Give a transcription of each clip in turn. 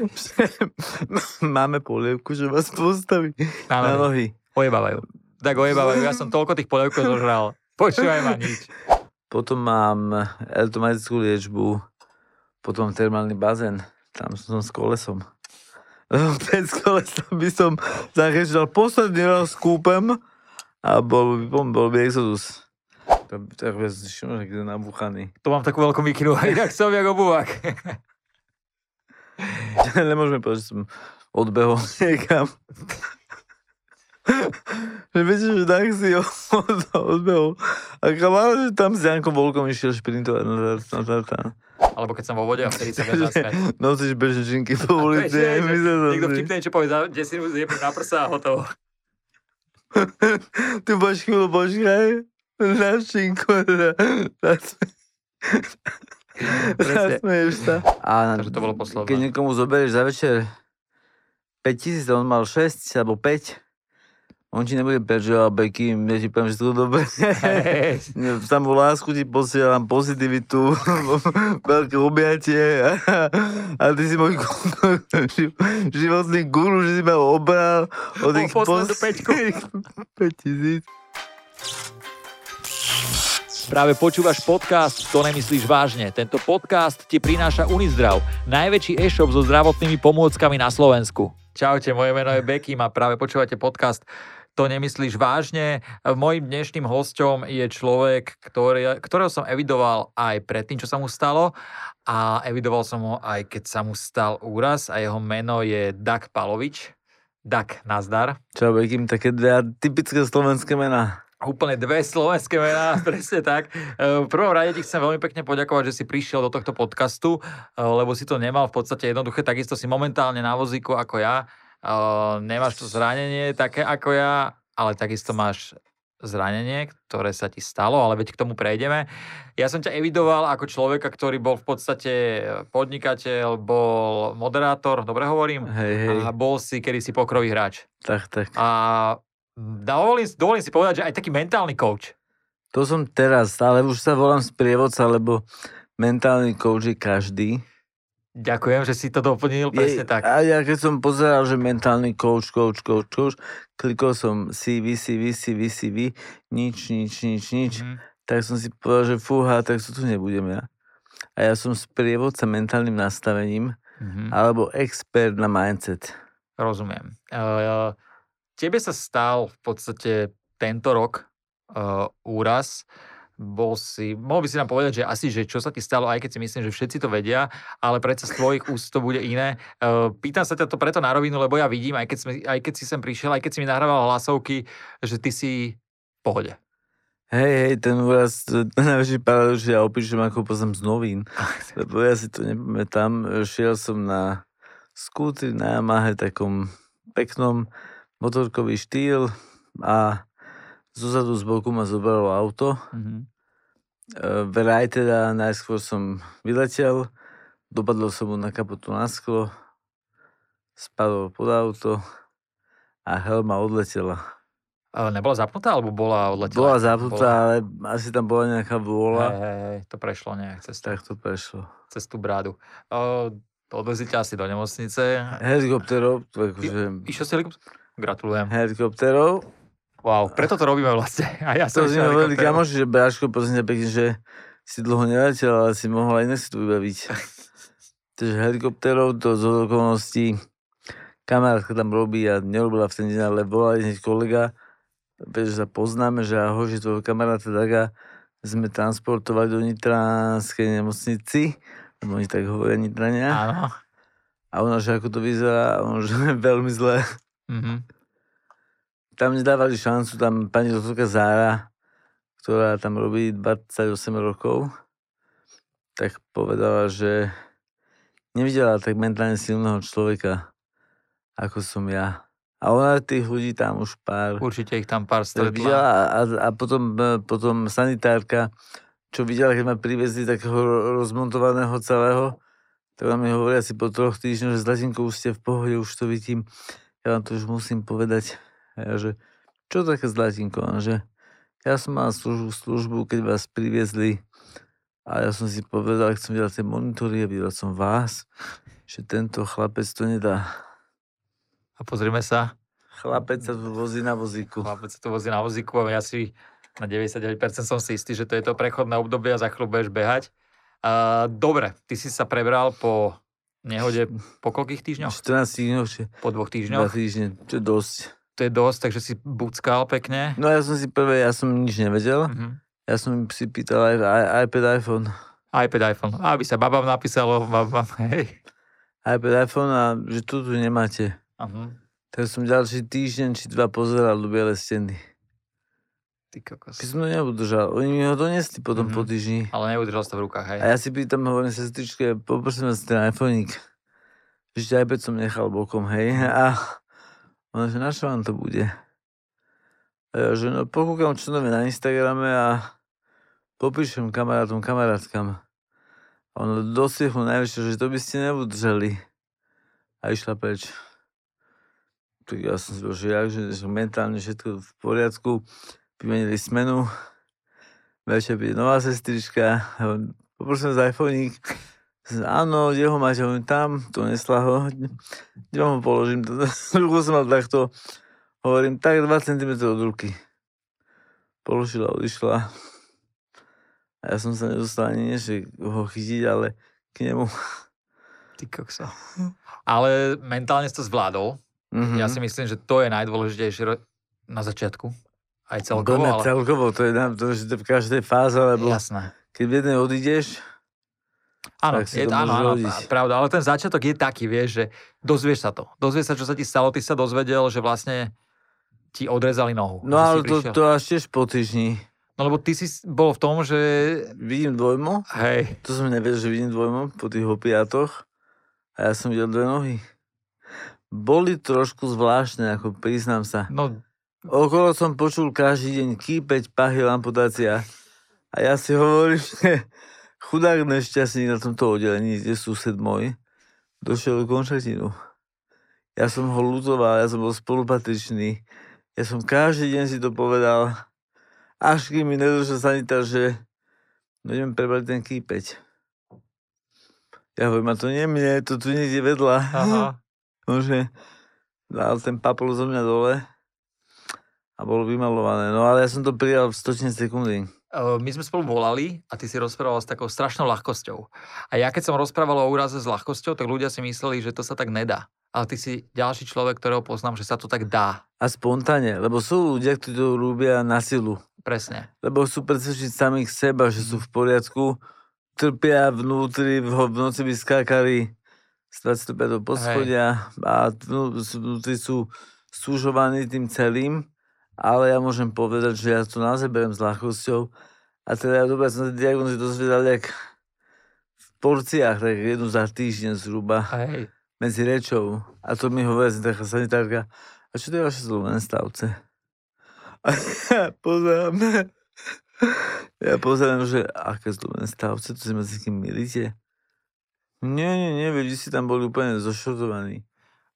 Máme polievku, že vás postaví Na na nohy. Ojebávajú. Tak ojebávajú, ja som toľko tých polievkov zožral. Počúvaj ma nič. Potom mám automatickú liečbu, potom termálny bazén, tam som s kolesom. Lebo Bez kolesa by som zachytal posledný raz kúpem a bol, bol, bol by exodus. To tak bez všimol, že nabúchaný. To mám takú veľkú mikinu, inak som jak obuvák. Nemôžeme povedať, že som odbehol niekam. že viete, že tak si od- odbehol. A kamarát, že tam s Jankom Volkom išiel šprintovať na, na tartán. Alebo keď som vo vode a vtedy sa viac zasmiať. Nosíš bežečinky po ulici. Niekto vtipne niečo povie, za 10 minút zjebne na prsa a hotovo. Ty budeš chvíľu počkaj. Na šinku. Presne. Zasmeješ sa. A Takže to bolo posledné. keď niekomu zoberieš za večer 5000, on mal 6 alebo 5, on ti nebude peržovať beky, ja ti poviem, že to dobre. Hej. Samú lásku ti posielam, pozitivitu, veľké objatie a, a ty si môj životný guru, že si ma obral od poslednú peťku. 5000. Práve počúvaš podcast To nemyslíš vážne. Tento podcast ti prináša Unizdrav, najväčší e-shop so zdravotnými pomôckami na Slovensku. Čaute, moje meno je Bekim a práve počúvate podcast To nemyslíš vážne. Mojím dnešným hosťom je človek, ktorý, ktorého som evidoval aj predtým, čo sa mu stalo a evidoval som ho aj keď sa mu stal úraz a jeho meno je Dak Palovič. Dak, nazdar. Čo, Bekim, také dve typické slovenské mená. Úplne dve slovenské mená, presne tak. E, V prvom rade ti chcem veľmi pekne poďakovať, že si prišiel do tohto podcastu, e, lebo si to nemal v podstate jednoduché, takisto si momentálne na vozíku ako ja. E, Nemáš to zranenie také ako ja, ale takisto máš zranenie, ktoré sa ti stalo, ale veď k tomu prejdeme. Ja som ťa evidoval ako človeka, ktorý bol v podstate podnikateľ, bol moderátor, dobre hovorím? Hej, hej, A bol si kedysi pokrový hráč. tak, tak. A dovolím, dovolím si povedať, že aj taký mentálny coach. To som teraz, ale už sa volám sprievodca, lebo mentálny coach je každý. Ďakujem, že si to doplnil, presne Je- tak. A ja keď som pozeral, že mentálny coach, coach, coach, coach, klikol som CV, CV, CV, CV, nič, nič, nič, nič. Mhm. Tak som si povedal, že fúha, tak to tu nebudem ja. A ja som sprievodca mentálnym nastavením, Mhm. alebo expert na mindset. Rozumiem. Uh, tebe sa stal v podstate tento rok uh, úraz. Bol si, mohol by si nám povedať, že asi, že čo sa ti stalo, aj keď si myslím, že všetci to vedia, ale predsa z tvojich úst to bude iné. Uh, pýtam sa ťa to preto na rovinu, lebo ja vidím, aj keď, sme, aj keď si sem prišiel, aj keď si mi nahrával hlasovky, že ty si v pohode. Hej, hej, ten úraz, je najväčší paradox, že ja opíšem, ako poznám z novín. Lebo ja si to nepamätám. Šiel som na skútri na Yamahe, takom peknom motorkový štýl a zozadu z boku ma zobralo auto. Mhm. E, Vraj teda najskôr som vyletel, dopadlo som mu na kapotu na sklo, spadol pod auto a helma odletela. Uh, nebola zapnutá, alebo bola odletela? Bola zapnutá, ale asi tam bola nejaká vôľa, hej, hej, to prešlo nejak cez, tak to prešlo. cez tú brádu. Uh, odvezli ťa asi do nemocnice. Helikopterov, to akože... Išiel si helikopter? Gratulujem. Helikopterov. Wow, preto to robíme vlastne. A ja To si išiel mi hovorili helikopterom. kamoši, že Bráško, prosím ťa pekne, že si dlho neletel, ale si mohol aj si tu vybaviť. Takže helikopterov, to z okolností kamarátka tam robí a nerobila v ten deň, ale volali hneď kolega, že sa poznáme, že ahoj, že tvojho kamaráta Daga sme transportovali do Nitranskej nemocnici, lebo oni tak hovoria Nitrania. Áno. A ona, že ako to vyzerá, on, že veľmi zle. Mhm. Tam nedávali šancu, tam pani doktorka Zára, ktorá tam robí 28 rokov, tak povedala, že nevidela tak mentálne silného človeka, ako som ja. A ona tých ľudí tam už pár Určite ich tam pár stretla. a, a, potom, e, potom sanitárka, čo videla, keď ma privezli takého ro- rozmontovaného celého, tak vám mi hovoria asi po troch týždňoch, že Zlatinko, už ste v pohode, už to vidím. Ja vám to už musím povedať. Ja, že čo také Zlatinko? Že ja som mal službu, službu, keď vás priviezli a ja som si povedal, chcem vidieť tie monitory a videl som vás, že tento chlapec to nedá. A pozrime sa. Chlapec sa tu vozí na vozíku. Chlapec sa tu vozí na vozíku a ja si na 99% som si istý, že to je to prechodné obdobie a za chvíľu budeš behať. Uh, dobre, ty si sa prebral po nehode po koľkých týždňoch? 14 týždňov, či Po dvoch 2 týždňoch? týždne, čo je dosť. To je dosť, takže si buckal pekne. No ja som si prvé, ja som nič nevedel. Mhm. Ja som si pýtal aj, aj iPad, iPhone. iPad, iPhone. Aby sa babám napísalo, babám, hej. iPad, iPhone a že tu tu nemáte. Uh-huh. Tak som ďalší týždeň či dva pozeral do biele steny. Ty kokos. Keď som to neudržal. Oni mi ho donesli potom Mhm. po týždni. Ale neudržal si to v rukách, hej. A ja si pýtam, hovorím sestričke, poprosím vás ten iPhoneík. Ešte iPad som nechal bokom, hej. A ona, že na čo vám to bude? A ja, že no pokúkam čo nové na Instagrame a popíšem kamarátom, kamarátkam. A ono dosiahlo najväčšie, že to by ste neudržali. A išla preč. Tak ja som si bol, že že, že mentálne všetko v poriadku. Vymenili smenu. Večer príde nová sestrička. Poprosím za iPhoneík. Áno, kde ho máte? Hovorím, tam, to nesla ho. Kde vám ho položím? Ruku som mal takto. Hovorím, tak 2 cm od ruky. Položila, odišla. A ja som sa nedostal ani nie, že ho chytiť, ale k nemu. Ty kokso. Ale mentálne si to zvládol. Mhm. Ja si myslím, že to je najdôležitejšie na začiatku. Aj celkovo, ale... celkovo, to je, na- to je v každej fáze, lebo Jasné. keď v jednej odídeš, Áno, je, áno, áno, pravda, ale ten začiatok je taký, vieš, že dozvieš sa to. Dozvieš sa, čo sa ti stalo, ty sa dozvedel, že vlastne ti odrezali nohu. no Že ale to, to až tiež po týždni. No lebo ty si bol v tom, že... Vidím dvojmo, Hej, to som nevedel, že vidím dvojmo po tých opiatoch. A ja som videl dve nohy. Boli trošku zvláštne, ako priznám sa. no Okolo som počul každý deň kýpeť, pachy, amputácia. A ja si hovorím, že chudák nešťastník na tomto oddelení, kde sused môj, došiel do končatinu. Ja som ho ľutoval, ja som bol spolupatričný. Ja som každý deň si to povedal, až kým mi nedošiel sanitár, že no idem prebrať ten kýpeť. Ja hovorím, a to nie mne, to tu niekde vedľa. aha. Nože dal ten papul zo mňa dole a bolo vymalované. No ale ja som to prijal v 100 sekundy. Eh, my sme spolu volali a ty si rozprával s takou strašnou ľahkosťou. A ja keď som rozprával o úraze s ľahkosťou, tak ľudia si mysleli, že to sa tak nedá. Ale ty si ďalší človek, ktorého poznám, že sa to tak dá. A spontánne, lebo sú ľudia, ktorí to robia na silu. Presne. Lebo chcú presvedčiť samých seba, že sú v poriadku, trpia vnútri, v, noci by skákali z 25 do poschodia a vnú- vnútri sú súžovaní tým celým, ale ja môžem povedať, že ja to naozaj beriem s ľahkosťou a teda ja dobre som sa diagnozy dozvedal, jak v porciách, tak jednu za týždeň zhruba Hej. medzi rečou. A to mi hovorí taká sanitárka, a čo to je vaše zlomené stavce? A ja pozerám, ja pozerám, že aké zlomené stavce, to si ma s kým milíte? Nie, nie, nie, vy si tam boli úplne zošrotovaní.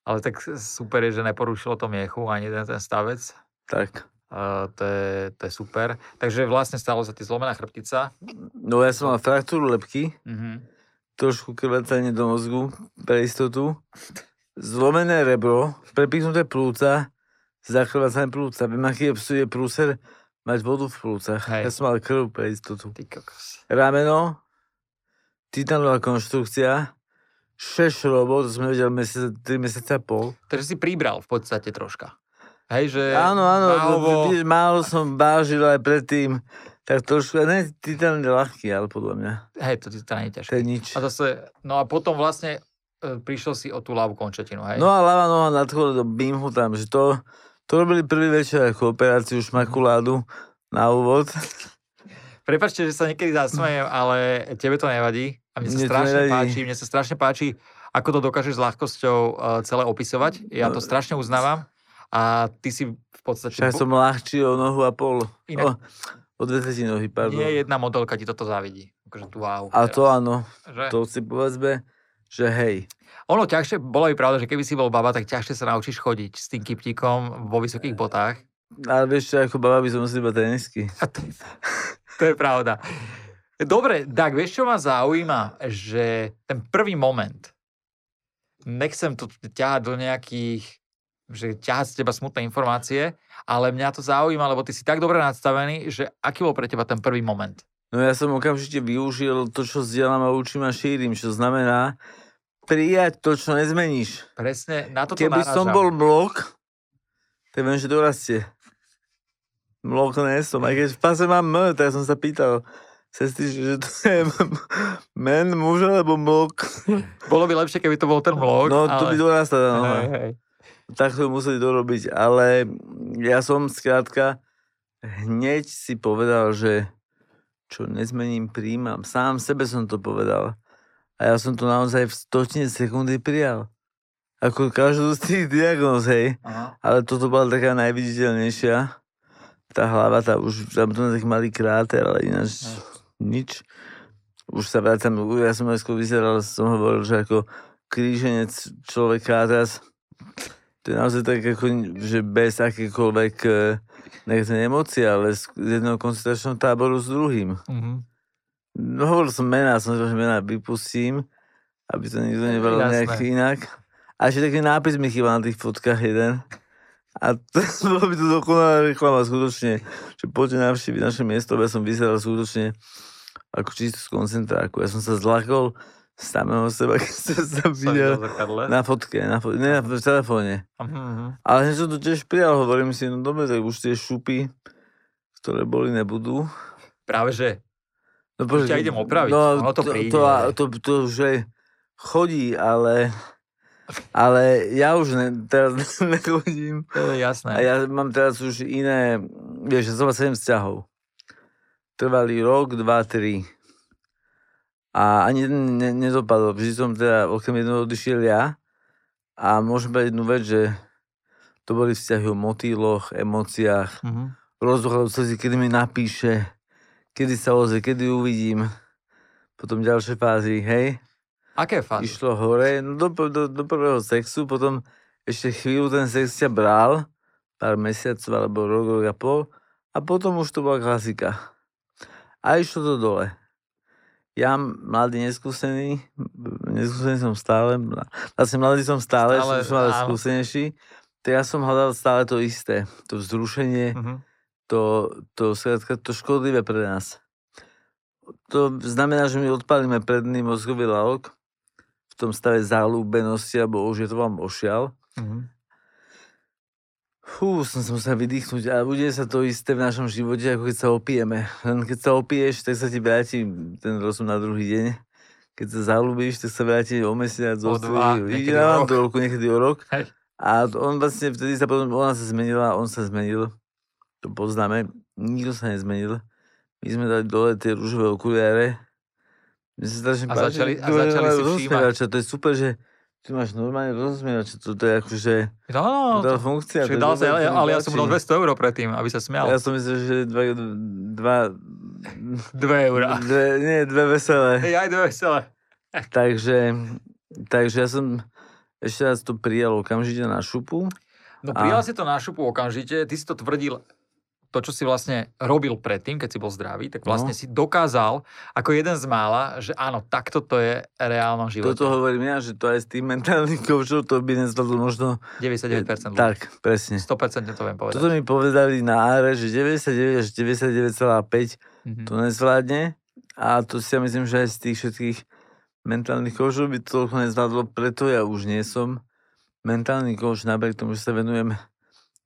Ale tak super je, že neporušilo to miechu ani ten, ten stavec. Tak. Uh, to, je, to je super. Takže vlastne stalo sa ti zlomená chrbtica. No ja som mal fraktúru lepky, Mhm. trošku krvácanie do mozgu pre istotu, zlomené rebro, prepíchnuté plúca, zakrvácané plúca. Viem, aký je, prúser mať vodu v plúcach. Hej. Ja som mal krv pre istotu. Ty kokos. rameno, titanová konštrukcia, 6 šrobov, to som nevedel mesiac, 3 mesiace a pol. Takže si pribral v podstate troška. Hej, že... Áno, áno, málo, vidíš, málo som vážil aj predtým, tak trošku, ne, titan je ľahký, ale podľa mňa, hej, to ti to nie je to ťažké. je nič. A zase, no a potom vlastne e, prišiel si o tú ľavú končatinu, hej? No a ľava noha nad do bimhu tam, že to, to robili prvý večer ako operáciu šmakuládu na úvod. Prepačte, že sa niekedy zasmejem, ale tebe to nevadí. A mne sa Mne to strašne páči, mne sa strašne páči, ako to dokážeš s ľahkosťou uh, celé opisovať. Ja to No. strašne uznávam. A ty si v podstate... Však som ľahčí o nohu a pol. Inak- O, o dve nohy, pardon. Nie jedna modelka ti toto závidí. Akože wow. A to teraz. áno, Že? to si povedzme, že hej. Ono ťažšie, bolo by pravda, že keby si bol baba, tak ťažšie sa naučíš chodiť s tým kyptíkom vo vysokých botách. Ale vieš čo, ako baba by som musel iba tenisky. A to, to je pravda. Dobre, tak vieš, čo ma zaujíma? Že ten prvý moment, nechcem to ťahať do nejakých, že ťahať z teba smutné informácie, ale mňa to zaujíma, lebo ty si tak dobre nadstavený, že aký bol pre teba ten prvý moment? No ja som okamžite využil to, čo zdieľam a učím a šírim, čo znamená prijať to, čo nezmeníš. Presne, na toto Keby narážam. som bol blok, tak viem, že dorastie. Blok nie som, aj keď v pase mám M, tak som sa pýtal sestry, že to je men, muž alebo blok. Bolo by lepšie, keby to bol ten vlog, No to ale... by dorastla tá noha. Hej, hej. Tak to museli dorobiť, ale ja som skrátka hneď si povedal, že čo nezmením, príjmam. Sám sebe som to povedal. A ja som to naozaj v stotine sekundy prijal. Ako každú z tých diagnóz, hej. Aha. Ale toto bola taká najviditeľnejšia. Tá hlava, tá už tam to taký malý kráter, ale ináč nič. Už sa vrátam, ja som aj skôr vyzeral, som hovoril, že ako kríženec človeka teraz to je naozaj tak ako, že bez akékoľvek eh, nechcem emócie, ale z jedného koncentračného táboru s druhým. Mhm. No, hovoril som mená, som že mená vypustím, aby to nikto nebral nejak inak. A ešte taký nápis mi chýba na tých fotkách jeden. A to bolo by to dokonalá reklama, skutočne, že poďte navštíviť naše miesto, ja som vyzeral skutočne ako čisto z koncentráku. Ja som sa zlakol samého seba, keď som sa videl na fotke, na fotke, ne, v telefóne. Mhm. Ale hneď som to tiež prijal, hovorím si, no dobre, tak už tie šupy, ktoré boli, nebudú. Práve že. No, Už ťa idem opraviť, ono to príde. To, to, to, to aj chodí, ale, ale ja už ne, teraz nechodím. To je jasné. A ja mám teraz už iné, vieš, ja som mal 7 vzťahov. Trvali rok, dva, tri. A ani jeden ne, nedopadol. Vždy som teda okrem jedného odišiel ja. A môžem povedať jednu vec, že to boli vzťahy o motýloch, emóciách, Mhm. rozduchal slzy, kedy mi napíše, kedy sa ozve, kedy uvidím. Potom ďalšie fázy, hej, Aké fázy? išlo hore, no do, do, do prvého sexu, potom ešte chvíľu ten sex ťa bral, pár mesiacov alebo rok, rok a pol, a potom už to bola klasika. A išlo to dole. Ja, mladý, neskúsený, neskúsený som stále, vlastne mladý som stále, Stále, som ale skúsenejší, tak ja som hľadal stále to isté, to vzrušenie, Mhm. to, to, to škodlivé pre nás. To znamená, že my odpálime predný mozgový lalok v tom stave zalúbenosti, alebo už je to vám ošial. Mhm. Fú, som sa musel vydýchnuť a bude sa to isté v našom živote, ako keď sa opijeme. Len keď sa opiješ, tak sa ti vráti ten rozum na druhý deň. Keď sa zalúbíš, tak sa vráti o mesiac, O o, dva, niekedy o rok. do roku, niekedy o rok. Hej. A on vlastne vtedy sa potom, ona sa zmenila, on sa zmenil. To poznáme. Nikto sa nezmenil. My sme dali dole tie rúžové okuliare. Mne sa strašne A páči, začali- a začali si všímať. To je super, že ty máš normálne rozosmievača. To, to je akože No, no, tá to, funkcia. Čiže dal sa, ale, ale ja som dal páči. 200 eur predtým, aby sa smial. Ja som myslel, že dva, dva, 2 eurá. dve, nie, dve veselé. Hej, aj 2 veselé. Takže, takže ja som ešte raz to prijal okamžite na šupu. No A- prijal si to na šupu okamžite, ty si to tvrdil, to, čo si vlastne robil predtým, keď si bol zdravý, tak vlastne No. si dokázal ako jeden z mála, že áno, takto to je reálnom živote. Toto hovorím ja, že to aj s tým mentálnym koučom to by nezvládlo možno... 99% ľudí. Tak, presne. 100% to viem povedať. Toto mi povedali na áre, že 99 až 99,5 Mhm. to nezvládne. A to si ja myslím, že aj z tých všetkých mentálnych koučov by to toľko nezvládlo, preto ja už nie som mentálny kouč, napriek tomu, že sa venujem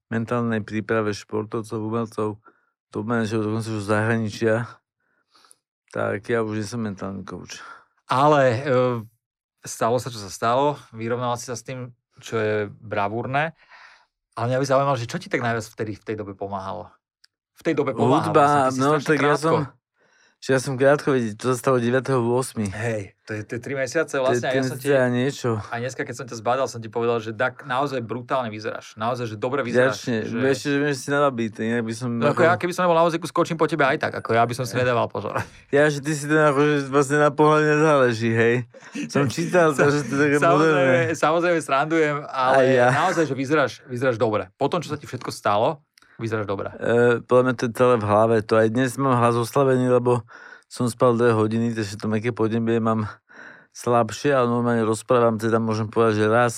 mentálnej príprave športovcov, umelcov, top manažerov, dokonca už zahraničia, tak ja už nie som mentálny kouč. Ale e, stalo sa, čo sa stalo, vyrovnal si sa s tým, čo je bravúrne, ale mňa by zaujímalo, že čo ti tak najviac vtedy v tej dobe pomáhalo? V tej dobe pomáhalo. Hudba, no tak ja krátko. som, že ja som krátko vedieť, to sa stalo 9.8. Hej, to je, to je 3 mesiace To je vlastne a ja som ti, niečo. a dneska, keď som ťa zbadal, som ti povedal, že tak naozaj brutálne vyzeráš. Naozaj, že dobre vyzeráš. Vďačne, že... že... ešte, že viem, že si nabitý, inak by som... No ako ja, keby som nebol na voziku, skočím po tebe aj tak, ako ja by som si nedával pozor. Ja, že ty si ten akože vlastne na pohľade nezáleží, hej. Som čítal to, že to je také Samozrejme, samozrejme srandujem, ale ja. naozaj, že vyzeráš, vyzeráš dobre. Po tom, čo sa ti všetko stalo, vyzeráš dobre. E, podľa mňa to je celé v hlave. To aj dnes mám hlas oslavený, lebo som spal dve hodiny, takže to meké podnebie mám slabšie, ale normálne rozprávam, teda môžem povedať, že raz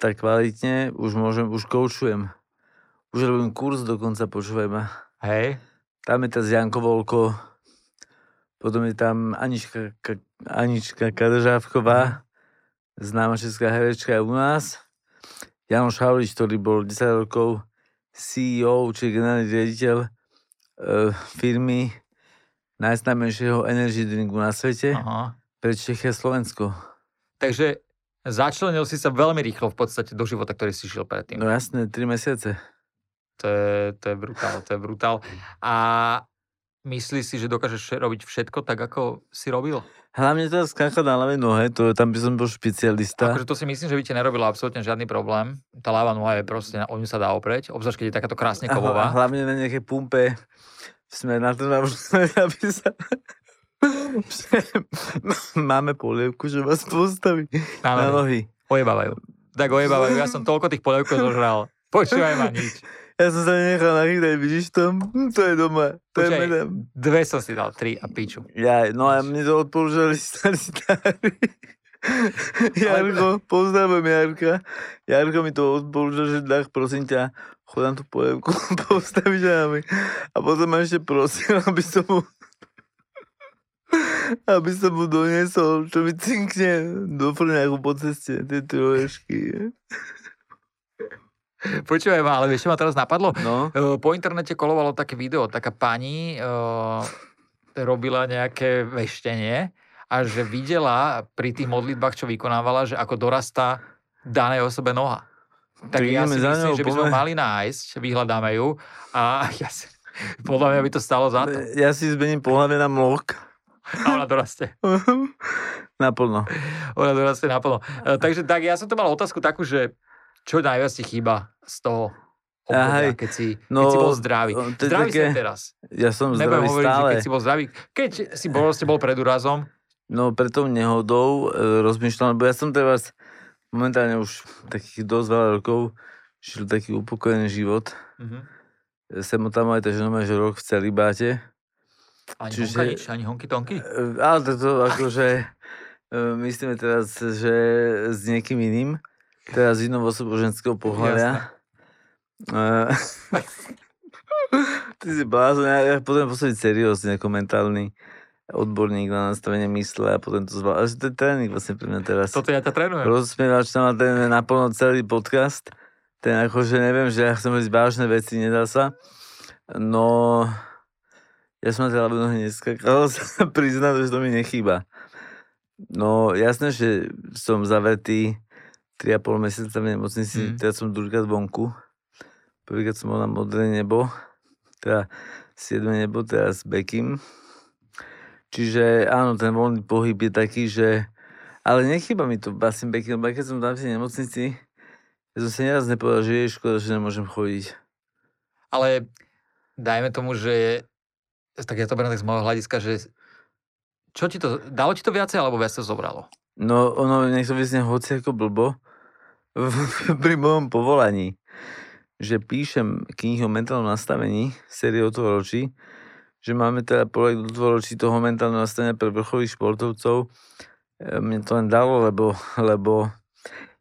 tak kvalitne, už môžem, už koučujem. Už robím kurz dokonca, počúvaj ma. Hej. Tam je tá Janko Volko, potom je tam Anička, Ka- Anička Kadržávková, známa česká herečka aj u nás. Janoš Havlič, ktorý bol 10 rokov CEO, čiže generálny riaditeľ e, firmy najznámejšieho energy drinku na svete Aha. pre Čechy a Slovensko. Takže začlenil si sa veľmi rýchlo v podstate do života, ktorý si žil predtým. No jasné, 3 mesiace. To je, to je brutál, to je brutál. A myslíš si, že dokážeš robiť všetko tak, ako si robil? Hlavne teda skákať na ľavej nohe, to, tam by som bol špecialista. Akože to si myslím, že by ti nerobilo absolútne žiadny problém. Tá ľava noha je proste, o ňu sa dá oprieť, obzvlášť keď je takáto krásne A, a kovová. hlavne na nejaké pumpe sme na to aby sa... Máme polievku, že vás postaví Na na nohy. Ojebávajú. Tak ojebávajú, ja som toľko tých polievkov zožral. Počúvaj ma nič. Ja som sa nechal nachytať, vidíš to? Hm, To je doma. To je Počkaj, medem. dve som si dal, tri a piču. Ja, no a mne to odporúčali starí starí. Jarko, pozdravujem Jarka. Jarko mi to odporúčal, že tak prosím ťa, chod na tú polievku, postaviť nami. A potom ma ešte prosil, aby som mu aby som mu doniesol, čo mi cinkne do frňaku po ceste, tie troješky. Ma, ale vieš, čo ma teraz napadlo? No, E, Po internete kolovalo také video, taká pani e, robila nejaké veštenie a že videla pri tých modlitbách, čo vykonávala, že ako dorastá danej osobe noha. Tak ja si myslím, že by sme poďme. mali nájsť, vyhľadáme ju a ja si, podľa mňa by to stalo za to. ja si zmením pohľave na mlok. A ona dorastie. Naplno. Ona dorastie naplno. E, Takže tak, ja som to mal otázku takú, že čo najviac ti chýba z toho obdobia, keď si, No, keď si bol zdravý. to Zdravý také- si teraz. Ja som Nebudem zdravý hovoriť, že stále. keď si bol zdravý. Keď si bol, ste bol pred úrazom, No pre tou nehodou e, rozmýšľam, lebo ja som teraz momentálne už takých dosť veľa rokov žil taký upokojený život. mhm. E, Sem tam aj takže normálne, že rok v celibáte. ani Čiže- honka nič, ani honky tonky. E, Ale to, to akože e, myslíme teraz, že s niekým iným, teraz inou osobou ženského pohľavia. E, Ty si blázon, ja, ja potrebujem posúdiť seriózne ako mentálny odborník na nastavenie mysle a potom to zvládať. Ale to je tréning vlastne pre mňa teraz. Toto ja ťa trénujem. Rozsmievač tam má ten naplno celý podcast. Ten akože neviem, že ja chcem hovoriť vážne veci, nedá sa. No, ja som na ľavej nohy neskakal, sa priznám, že to mi nechýba. No, jasné, že som zavretý 3,5 mesiaca v nemocnici, Mm. teraz som druhýkrát vonku. Prvýkrát som bol na modré nebo, teda 7 nebo, teraz Bekim. Čiže áno, ten voľný pohyb je taký, že... Ale nechýba mi to Basim Bekim, lebo keď som tam v tej nemocnici, ja som si neraz nepovedal, že je škoda, že nemôžem chodiť. Ale dajme tomu, že tak ja to beriem tak z môjho hľadiska, že čo ti to, dalo ti to viacej, alebo viac to zobralo? No, ono, nech to vyznie hoci ako blbo, pri mojom povolaní, že píšem knihu o mentálnom nastavení, série otvoročí, že máme teda projekt otvoročí toho mentálneho nastavenia pre vrcholých športovcov. E, Mne to len dalo, lebo, lebo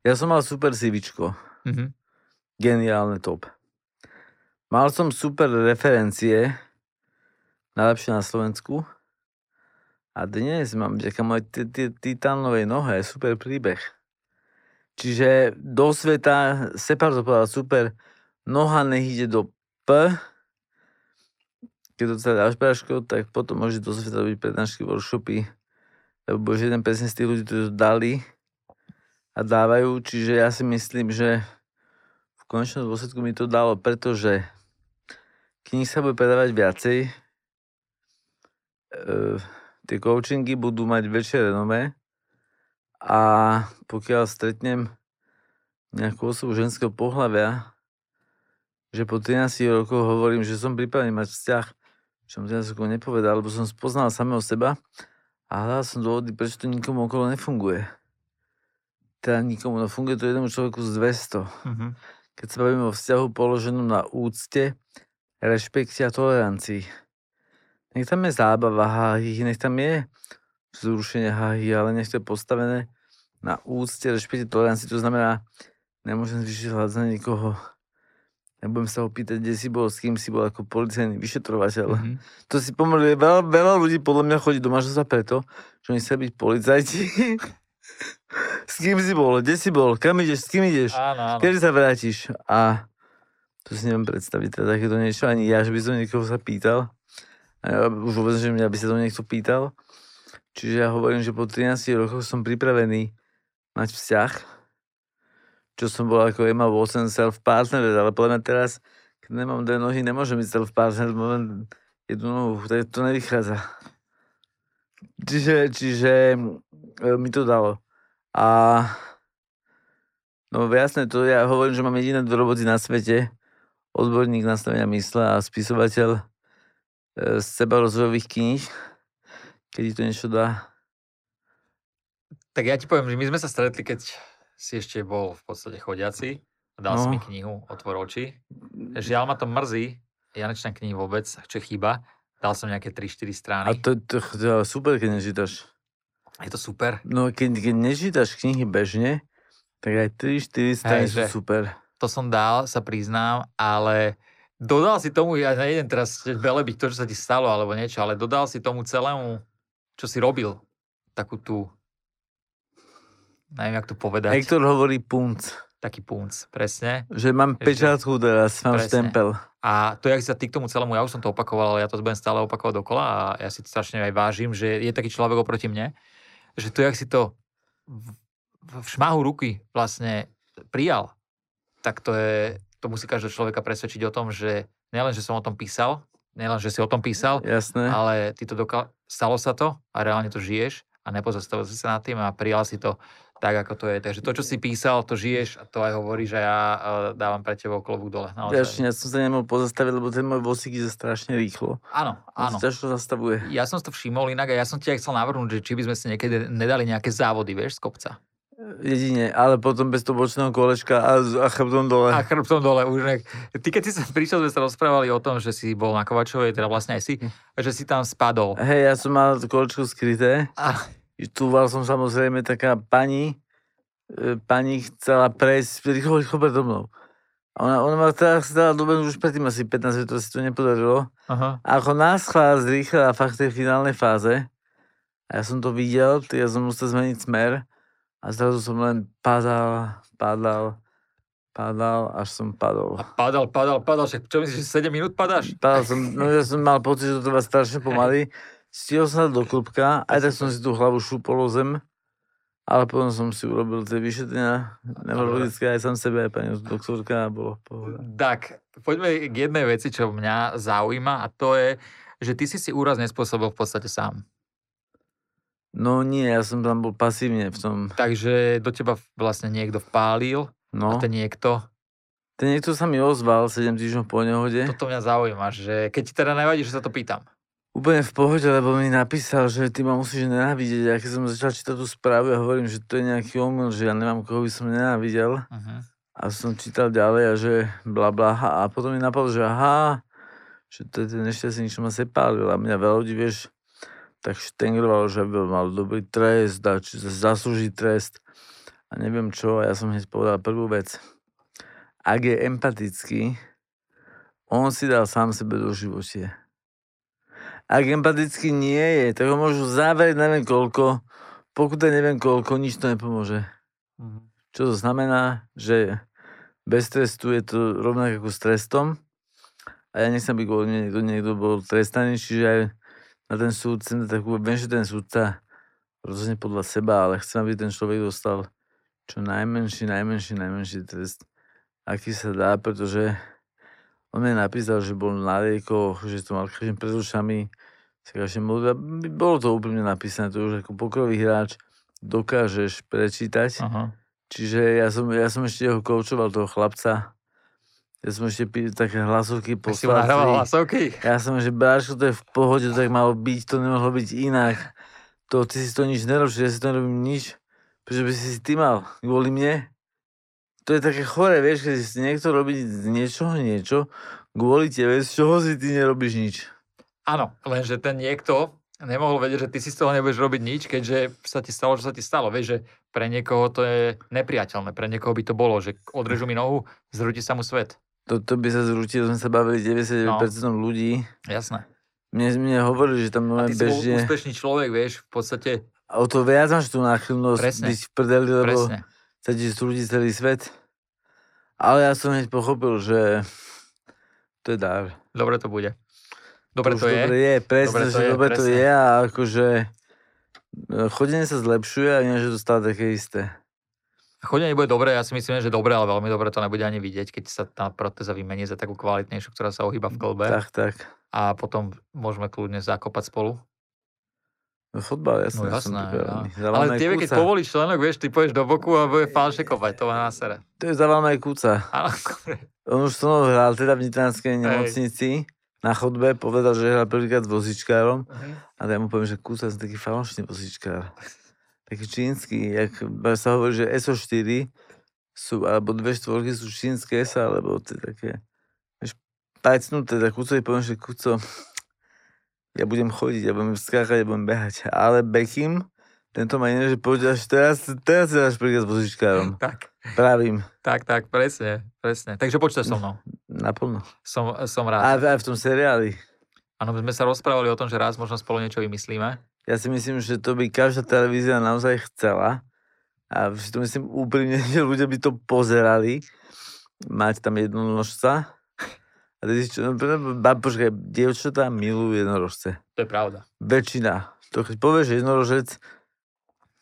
ja som mal super CVčko, Mhm. geniálne top. Mal som super referencie, najlepšie na Slovensku. A dnes mám vďaka mojej ti- ti- titánovej nohe super príbeh. Čiže do sveta, Separ to povedal super, noha nech ide do P, keď to celé dáš práško, tak potom môžeš do sveta robiť prednášky, workshopy, lebo budeš jeden presne z tých ľudí, to dali a dávajú, čiže ja si myslím, že v konečnom dôsledku mi to dalo, pretože knih sa bude predávať viacej, e, tie coachingy budú mať väčšie renome a pokiaľ stretnem nejakú osobu ženského pohľavia, že po 13 rokoch hovorím, že som pripravený mať vzťah, čo som 13 rokov nepovedal, lebo som spoznal samého seba a hľadal som dôvody, prečo to nikomu okolo nefunguje. Teda nikomu, no funguje to jednému človeku z 200 Mhm. keď sa bavíme o vzťahu položenom na úcte, rešpekte a tolerancii. Nech tam je zábava, nech tam je zrušenie hahy, ale nech to je postavené na úcte, rešpekte, tolerancii. To znamená, nemôžem zvýšiť hľad za nikoho. Nebudem sa ho pýtať, kde si bol, s kým si bol ako policajný vyšetrovateľ. Mhm. To si pomaluje, veľa, veľa ľudí podľa mňa chodí do manželstva preto, že oni chceli byť policajti. s kým si bol, kde si bol, kam ideš, s kým ideš, Áno, áno. kedy sa vrátiš. A to si neviem predstaviť, teda takéto niečo, ani ja, že by som niekoho sa pýtal. A ja už vôbec, že mňa by sa to niekto pýtal. Čiže ja hovorím, že po 13 rokoch som pripravený mať vzťah, čo som bol ako Emma Watson self-partner, ale podľa teraz, keď nemám dve nohy, nemôžem byť self-partner, len jednu nohu, to, to nevychádza. Čiže, čiže e, mi to dalo. A no jasné, to ja hovorím, že mám jediné dve roboty na svete, odborník nastavenia mysle a spisovateľ e, z seba rozvojových kníh, keď ti to niečo dá. Tak ja ti poviem, že my sme sa stretli, keď si ešte bol v podstate chodiaci. Dal si No. mi knihu Otvor oči. Žiaľ ma to mrzí. Ja nečítam knihy vôbec, čo chýba. Dal som nejaké 3-4 strany. A to, to, to je super, keď nečítaš. Je to super. No keď, keď nečítaš knihy bežne, tak aj 3-4 strany sú super. To som dal, sa priznám, ale dodal si tomu, ja nejdem teraz belebiť to, čo sa ti stalo, alebo niečo, ale dodal si tomu celému, čo si robil, takú tú, neviem, jak to povedať, Hektor hovorí punc, taký punc, presne. že mám pečátku teraz, mám Presne. štempel. A to, jak sa ty k tomu celému, ja už som to opakoval, ale ja to budem stále opakovať dokola a ja si to strašne aj vážim, že je taký človek oproti mne, že to, jak si to v, v šmahu ruky vlastne prijal, tak to je, to musí každého človeka presvedčiť o tom, že nielen, že som o tom písal, nielen, že si o tom písal, Jasné. ale ty to doka- stalo sa to a reálne to žiješ a nepozastavil si sa nad tým a prijal si to tak, ako to je. Takže to, čo si písal, to žiješ a to aj hovoríš a ja uh, dávam pre tebou klobúk dole. Naozaj. Ďačne, ja som sa nemohol pozastaviť, lebo ten môj vozík ide strašne rýchlo. Áno, áno. ťažko zastavuje. Ja som si to všimol inak a ja som ti aj chcel navrhnúť, že či by sme si niekedy nedali nejaké závody, vieš, z kopca. Jedine, ale potom bez toho bočného kolečka a, a chrbtom dole. A chrbtom dole už nek... Ty keď si sa prišiel, sme sa rozprávali o tom, že si bol na Kovačovej, teda vlastne aj si, že si tam spadol. Hej, ja som mal kolečko skryté. A, Túval som samozrejme taká pani, e, pani chcela prejsť rýchlo, rýchlo predo mnou. A ona, ona ma teraz dala dobehnúť už predtým asi 15 minút, to si to nepodarilo. aha. A ako nás chvála zrýchlila fakt tej finálnej fáze, a ja som to videl, ja som musel zmeniť smer a zrazu som len padal, padal, padal, až som padol. A padal, padal, padal, však čo myslíš, že 7 minút padáš? Padal som, no ja som mal pocit, že to trvá strašne pomaly. Stihol som do klubka, aj tak som si tú hlavu šúpol o zem, ale potom som si urobil tie vyšetrenia neurologické aj sám sebe, aj pani doktorka a bolo v pohode. Tak, poďme k jednej veci, čo mňa zaujíma a to je, že ty si si úraz nespôsobil v podstate sám. No nie, ja som tam bol pasívne v tom, Takže do teba vlastne niekto vpálil no. a ten niekto, Ten niekto sa mi ozval 7 týždňov po nehode. toto mňa zaujíma, že keď ti teda nevadí, že sa to pýtam. Úplne v pohode, lebo mi napísal, že ty ma musíš nenávidieť. A keď som začal čítať tú správu, ja hovorím, že to je nejaký omyl, že ja nemám koho by som nenávidel. Uh-huh. A som čítal ďalej a že bla bla. A potom mi napadlo, že aha, že to je ten nešťastný, čo ma sepálil. A mňa veľa ľudí, vieš, tak štengrovalo, že by mal dobrý trest, a či zaslúži trest. A neviem čo, a ja som hneď povedal prvú vec. Ak je empatický, on si dal sám sebe do živote. Ak empatický nie je, tak ho môžu zavrieť neviem koľko, pokuta neviem koľko, nič to nepomôže. Uh-huh. Čo to znamená, že bez trestu je to rovnako ako s trestom. A ja nechcem, aby kvôli mne niekto, niekto bol trestaný, čiže aj na ten súd takú, viem, že ten súdca rozhodne podľa seba, ale chcem, aby ten človek dostal čo najmenší, najmenší, najmenší trest, aký sa dá, pretože on mi napísal, že bol na liekoch, že to mal každým pred ušami. Bolo to úplne napísané, to už ako pokrový hráč dokážeš prečítať. Uh-huh. Čiže ja som, ja som ešte ho koučoval, toho chlapca. Ja som ešte pí, také hlasovky Tak si nahrával poslal. hlasovky? Ja som, že Bráško, to je v pohode, to tak malo byť, to nemohlo byť inak. To, ty si to nič nerobíš, ja si to nerobím nič. Prečo by si si ty mal? Kvôli mne? To je také chore, vieš, keď si niekto robí z niečoho niečo, kvôli tebe, z čoho si ty nerobíš nič. Áno, lenže ten niekto nemohol vedieť, že ty si z toho nebudeš robiť nič, keďže sa ti stalo, čo sa ti stalo. Vieš, že pre niekoho to je nepriateľné, pre niekoho by to bolo, že odrežu mi nohu, zrúti sa mu svet. Toto by sa zrútilo, sme sa bavili 99% no. ľudí. Jasné. Mne, mne hovorili, že tam len bol bežne... úspešný človek, vieš, v podstate, A o to viac máš tú náchylnosť Presne. byť v prdeli, lebo presne. sa ti zrúti celý svet. Ale ja som hneď pochopil, že to je dar. Dobre to bude. Dobre už to je. Dobre je, presne, Dobre to že je, dobre to presne. je a akože e, chodenie sa zlepšuje a nie, že to stále také isté. Chodenie bude dobre, ja si myslím, že dobre, ale veľmi dobre to nebude ani vidieť, keď sa tá protéza vymení za takú kvalitnejšiu, ktorá sa ohýba v klbe. Tak, tak. A potom môžeme kľudne zakopať spolu. No fotbal, jasné. No jasné. Ja. Zavalme Ale tebe, keď povolíš členok, vieš, ty pôjdeš do boku a bude falše kopať, to má na sere. To je zavalme aj kúca. On už mnou hral teda v Nitranskej nemocnici na chodbe, povedal, že hral prvýkrát s vozičkárom a ja mu poviem, že kúca som taký falošný vozičkár. Taký čínsky, jak sa hovorí, že SO4 sú, alebo dve štvorky sú čínske SA, alebo to je také, vieš, pajcnuté, tak kúcovi poviem, že kúco, ja budem chodiť, ja budem skákať, ja budem behať. Ale Beckham, tento má iné, že povedal, že teraz, teraz si dáš príklad s vozičkárom. tak, Pravím, tak, tak, presne, presne. Takže počte so mnou. naplno. Som, som rád. aj v tom seriáli. Áno, my sme sa rozprávali o tom, že raz možno spolu niečo vymyslíme. Ja si myslím, že to by každá televízia naozaj chcela. A si to myslím úprimne, že ľudia by to pozerali. Mať tam jednonožca. A ty si čo, no, ba, počkaj, dievčatá milujú jednorožce. To je pravda. Väčšina. To keď povieš jednorožec,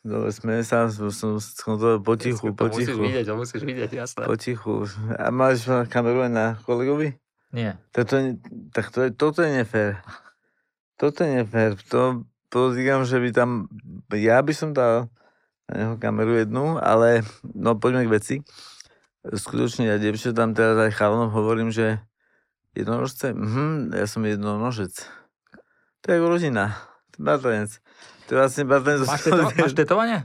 dobre, smeje sa, som, skontroloval potichu, to musíš potichu, vidieť, to musíš vidieť, jasné. potichu. A máš kameru aj na kolegovi? Nie. Tak, to, je- tak to je, toto je nefér. Toto je nefér. To podotýkam, že by tam, ja by som dal na neho kameru jednu, ale no poďme k veci. Skutočne ja tam teraz aj chalanom hovorím, že jednorožce, mhm, ja som jednonožec. To je rodina. Bratranec. To je vlastne bratranec. Máš, teto- máš tetovanie?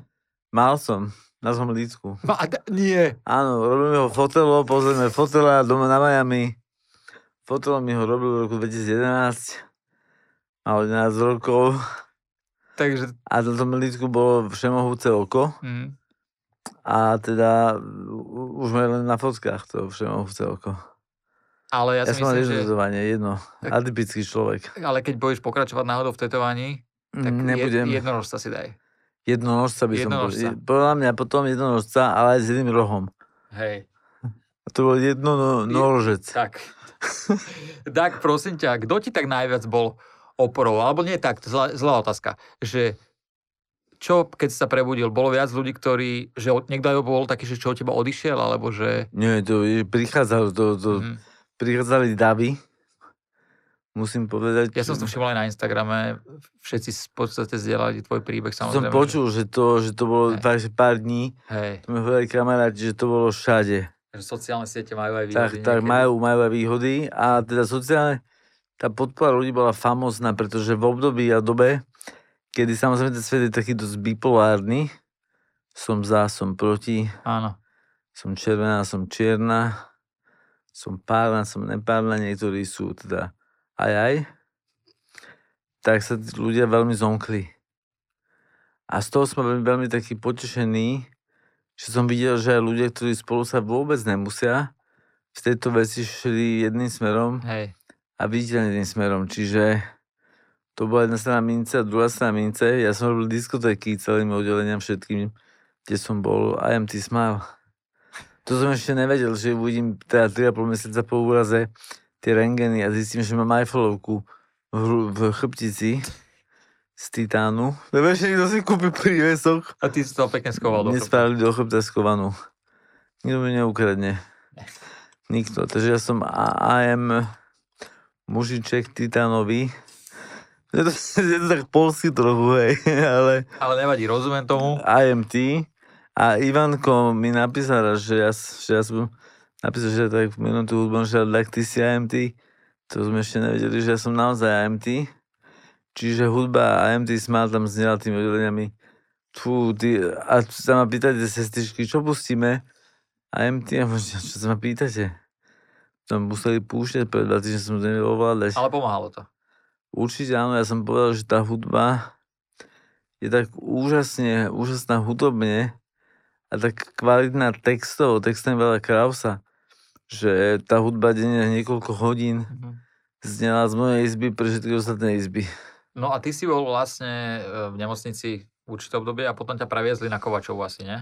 Mal som. Na som lícku. Ma, d- nie. Áno, robíme ho fotelo, pozrieme fotela doma na Miami. Fotelo mi ho robil v roku 2011. Mal 11 rokov. Takže, A na tom lístku bolo všemohúce oko. mm, A teda už sme len na fotkách to všemohúce oko. ale ja, Ja, si som myslím, že... jedno. Tak- Atypický človek. Ale keď budeš pokračovať náhodou v tetovaní, tak Nebudem. Jed, jednorožca si daj. Jednonožca by som Jednonožca. bol. Podľa mňa potom jednonožca, ale aj s jedným rohom. Hej, A to bol jedno no, norožec. tak. tak, prosím ťa, kto ti tak najviac bol oporou? Alebo nie tak, zlá, zlá otázka. Že čo, keď sa prebudil, bolo viac ľudí, ktorí, že od, niekto bol taký, že čo od teba odišiel, alebo že... Nie, to prichádzalo, to, to, Mhm. prichádzali davy. Musím povedať. Ja som to všimol aj na Instagrame, všetci v podstate zdieľali tvoj príbeh, som samozrejme. počul, že to, že to bolo Hej. fakt, že pár dní. Že, hej, To mi hovorili kamaráti, že to bolo všade. že sociálne siete majú aj Tak, výhody. tak niekedy. majú, majú aj výhody. A teda sociálne, tá podpora ľudí bola famózna, pretože v období a dobe, kedy samozrejme ten svet je taký dosť bipolárny, som za, som proti, Áno. som červená, som čierna, som párna, som nepárna, niektorí sú teda aj aj, tak sa tí ľudia veľmi zomkli. A z toho som veľmi, veľmi taký potešený, že som videl, že aj ľudia, ktorí spolu sa vôbec nemusia, v tejto veci šli jedným smerom Hej. A viditeľným smerom. Čiže to bola jedna strana mince a druhá strana mince. Ja som robil diskotéky celým oddeleniam všetkým, kde som bol IMT Smile. To som ešte nevedel, že uvidím teda 3,5 mesiaca po úraze tie rengeny a zistím, že mám Eiffelovku v, v chrbtici z titánu. Lebo ešte niekto si kúpi prívesok. A ty si to pekne schoval do chrbta. spravili do chrbta skovanú. Nikto mi neukradne. Nikto. Takže ja som AM mužiček titánový. Je to, je to tak polsky trochu, hej, ale Ale nevadí, rozumiem tomu. IMT. A Ivanko mi napísal raz, že ja, že ja som napísal, že ja tak minútu hudbom, že tak ty si IMT. To sme ešte nevedeli, že ja som naozaj IMT. Čiže hudba IMT Smile tam znela tými oddeleniami. Fú, ty, a sa ma pýtate, sestričky, čo pustíme? IMT, a možno, čo sa ma pýtate? Tam museli púšťať, pred 20 som to nevedel ovládať. Ale pomáhalo to. Určite áno, ja som povedal, že tá hudba je tak úžasne, úžasná hudobne a tak kvalitná textov, textem veľa Krausa, že tá hudba denne niekoľko hodín Mhm. znela z mojej izby pre všetky ostatné izby. No a ty si bol vlastne e, v nemocnici v určité obdobie a potom ťa previezli na Kovačovu asi, nie?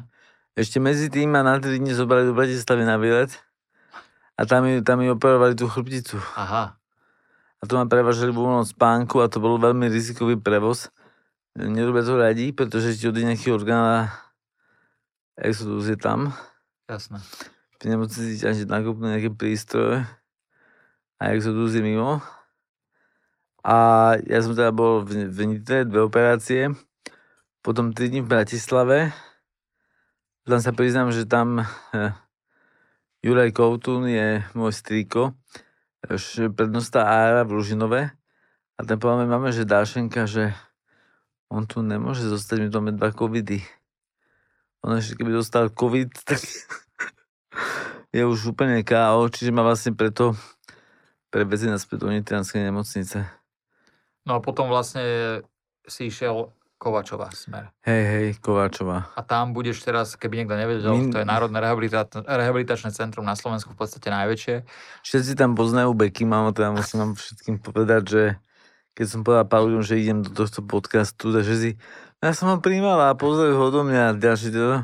Ešte medzi tým ma na 3 dní zobrali do Bratislavy na výlet a tam mi, tam mi operovali tú chrbticu. Aha. A to ma prevažili vo voľnom spánku a to bol veľmi rizikový prevoz. Nerobia to radi, pretože ti odíde nejaký orgán a exodus je tam. Jasné. V nemocnici ťa nakopnú nejaké prístroje a exodus je mimo. A ja som teda bol v, v Nitre, dve operácie, potom 3 dní v Bratislave. Tam sa priznám, že tam eh, Juraj Koutún je môj strýko, š- prednosta Ára v Lužinove. A ten povedal máme, že Dášenka, že on tu nemôže zostať, my tu máme dva covidy. On ešte keby dostal covid, tak je už úplne KO, čiže ma vlastne preto prevezli naspäť do Nitranskej nemocnice. No a potom vlastne si išiel Kovačová smer. Hej, hej, Kováčová. A tam budeš teraz, keby niekto nevedel, Min- to je Národné rehabilita- rehabilitačné centrum na Slovensku v podstate najväčšie. Všetci tam poznajú Beky, mám teda musím vám všetkým povedať, že keď som povedal Paulium, že idem do tohto podcastu, takže si, ja som ho príjmala a pozdravujú ho do mňa ďalší to,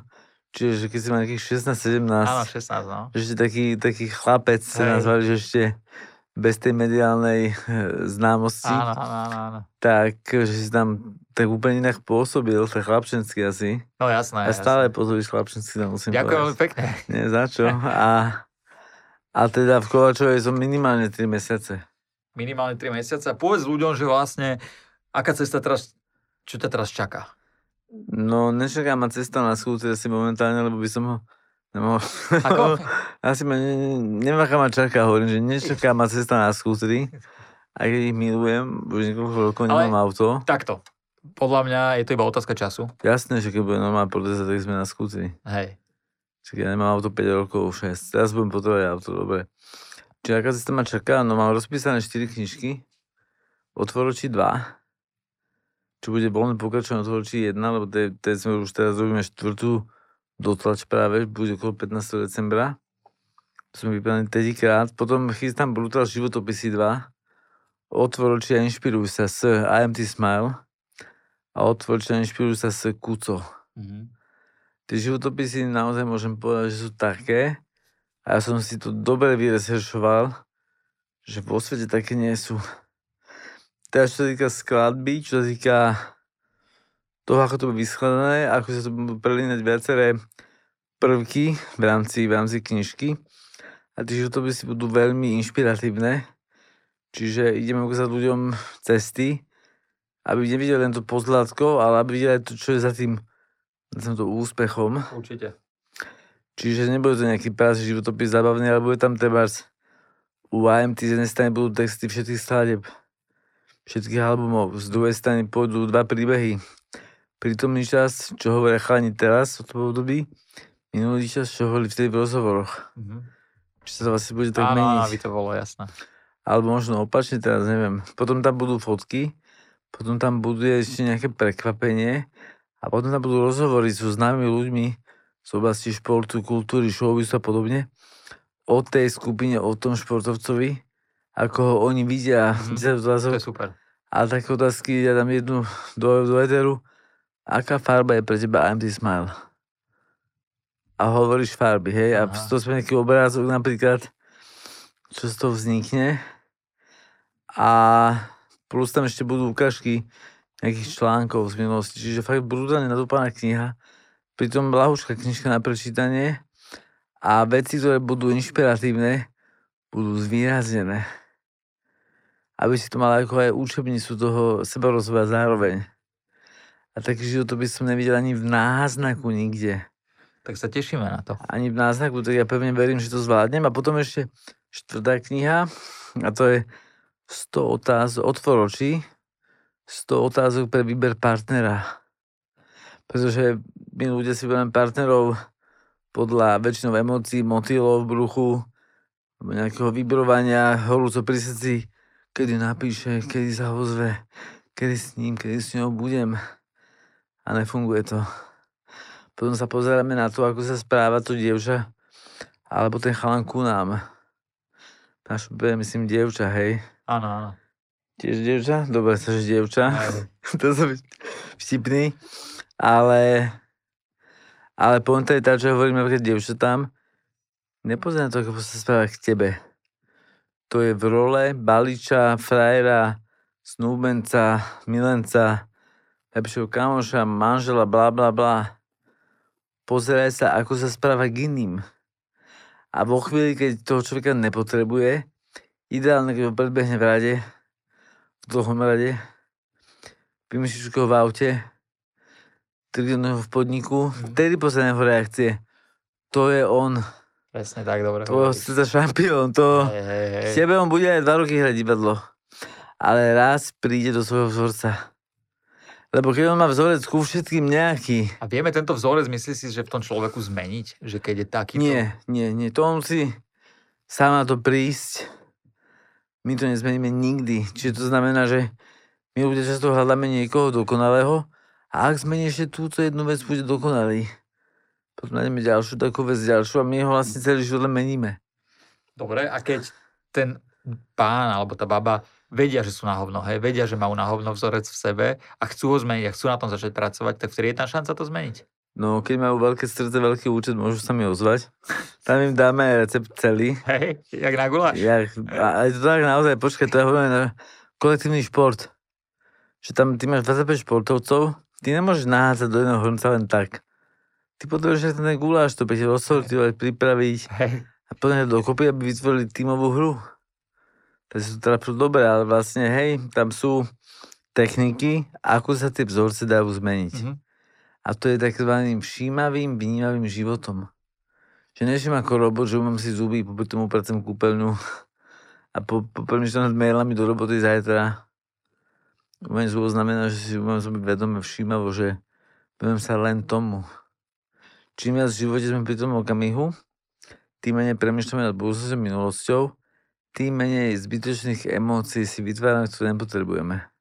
čiže že keď si má nejakých 16-17, Áno, 16, no. ešte taký, taký chlapec sa nazvali, že ešte bez tej mediálnej eh, známosti, Áno, áno, áno, áno. tak že si tam tak úplne inak pôsobil, tak chlapčenský asi. No jasné. A jasné. stále pôsobíš chlapčenský, to musím Ďakujem veľmi pekne. Nie, za čo. A, a teda v Kovačovej som minimálne 3 mesiace. Minimálne 3 mesiace. A povedz ľuďom, že vlastne, aká cesta teraz, čo ťa teraz čaká? No, nečaká ma cesta na skúter asi momentálne, lebo by som ho nemohol. Ako? asi ma ne, ne, neviem, aká ma čaká, hovorím, že nečaká ma cesta na skúteri. Aj keď ich milujem, už niekoľko rokov Ale- nemám auto. Takto. Podľa mňa je to iba otázka času. Jasné, že keď bude normálna proteza, tak sme na skúteri. Hej. Čiže ja nemám auto 5 rokov, 6. Teraz budem potrebovať auto, dobre. Čiže aká cesta ma čaká? No mám rozpísané 4 knižky. Otvoročí 2. Čo bude voľné pokračovanie otvoročí 1, lebo te, te sme už teraz robíme štvrtú dotlač práve, bude okolo 15. decembra. To sme vypadali tretíkrát. Potom chystám Brutal životopisy 2. Otvoročí a inšpiruj sa s IMT Smile. A otvoročí a inšpiruj sa s Kuco. Mhm. Tie životopisy naozaj môžem povedať, že sú také, a ja som si to dobre vyreseršoval, že vo svete také nie sú. Teraz čo sa týka skladby, čo sa týka toho, ako to bude vyskladané, ako sa to budú prelínať viaceré prvky v rámci, v rámci knižky. A tie životopisy budú veľmi inšpiratívne. Čiže ideme ukázať ľuďom cesty, aby nevideli len to pozlátko, ale aby videli to, čo je za tým, za týmto úspechom. Určite. Čiže nebude to nejaký prázdny životopis zabavný, ale bude tam treba u IMT z jednej strany budú texty všetkých skladeb, všetkých albumov, z druhej strany pôjdu dva príbehy. Prítomný čas, čo hovoria chalani teraz od toho období, minulý čas, čo hovorili vtedy v rozhovoroch. Mhm. Či sa to vlastne bude tak Áno, meniť. áno, aby to bolo jasné. Alebo možno opačne, teraz neviem. Potom tam budú fotky, potom tam bude ešte nejaké prekvapenie a potom tam budú rozhovory so známymi ľuďmi z oblasti športu, kultúry, showbizu a podobne o tej skupine, o tom športovcovi, ako ho oni vidia, Mhm. 10 otázok. To je super. A také otázky, ja dám jednu do, do eteru. Aká farba je pre teba the Smile? A hovoríš farby, hej? A Aha. z toho sme nejaký obrázok napríklad, čo z toho vznikne. A plus tam ešte budú ukážky nejakých článkov z minulosti. Čiže fakt brutálne nadúpaná kniha. Pritom ľahúčka knižka na prečítanie. A veci, ktoré budú inšpiratívne, budú zvýraznené aby si to mal ako aj učebnicu toho sebarozvoja zároveň. A taký život by som nevidel ani v náznaku nikde. Tak sa tešíme na to. Ani v náznaku, tak ja pevne verím, že to zvládnem. A potom ešte štvrtá kniha, a to je 100 otázok, otvor očí, 100 otázok pre výber partnera. Pretože my ľudia si berieme partnerov podľa väčšinou emócií, motýlov bruchu, nejakého vybrovania, horúco pri srdci, kedy napíše, kedy sa ho zve, kedy s ním, kedy s ňou budem. A nefunguje to. Potom sa pozeráme na to, ako sa správa to dievča, alebo ten chalan ku nám. Náš myslím, dievča, hej. Áno, áno. Tiež dievča? Dobre, že dievča. To som vtipný. Ale, ale pointa je tá, čo hovorím napríklad dievčatám, nepozeraj na to, ako sa správa k tebe. To je v role baliča, frajera, snúbenca, milenca, lepšieho kamoša, manžela, bla bla bla. Pozeraj sa, ako sa správa k iným. A vo chvíli, keď toho človeka nepotrebuje, ideálne, keď ho predbehne v rade, v dlhom rade, ho v aute, ho v podniku, vtedy pozrie jeho reakcie. To je on, Presne tak, dobre. tvojho sveta šampión, to... Hej, hej, hej. Tebe on bude aj dva roky hrať divadlo. Ale raz príde do svojho vzorca. Lebo keď on má vzorec ku všetkým nejaký, A vieme tento vzorec, myslíš si, že v tom človeku zmeniť? Že keď je takýto... nie, nie, nie, to on musí sám na to prísť. My to nezmeníme nikdy. Čiže to znamená, že my ľudia často hľadáme niekoho dokonalého a ak zmení ešte túto jednu vec, bude dokonalý. Potom nájdeme ďalšiu takú vec, ďalšiu a my ho vlastne celý život meníme. Dobre, a keď ten pán alebo tá baba vedia, že sú na hovno, hej, vedia, že majú na hovno vzorec v sebe a chcú ho zmeniť a chcú na tom začať pracovať, tak vtedy je tam šanca to zmeniť. No, keď majú veľké srdce, veľký účet, môžu sa mi ozvať. Tam im dáme recept celý. Hej, jak na guláš. Ja, a je to tak naozaj, počkaj, to je hovorím na kolektívny šport. Že tam ty máš 25 športovcov, ty nemôžeš nahádzať do jedného hrnca len tak. Ty potrebuješ ten guláš, to budete rozsortovať, pripraviť Hej, a plne dokopy, aby vytvorili tímovú hru. Takže sú teda dobré, ale vlastne, hej, tam sú techniky, ako sa tie vzorce dajú zmeniť. mhm. A to je takzvaným všímavým, vnímavým životom. Že nežím ako robot, že umám si zuby, popri tomu pracujem kúpeľňu a po, popremýšľam nad mailami do roboty zajtra. Umiem zúbo znamená, že si umiem zoby vedome všímavo, že venujem sa len tomu. Čím viac v živote sme pri tom okamihu, tým menej premýšľame nad budúcnosťou minulosťou, tým menej zbytočných emócií si vytvárame, ktoré nepotrebujeme.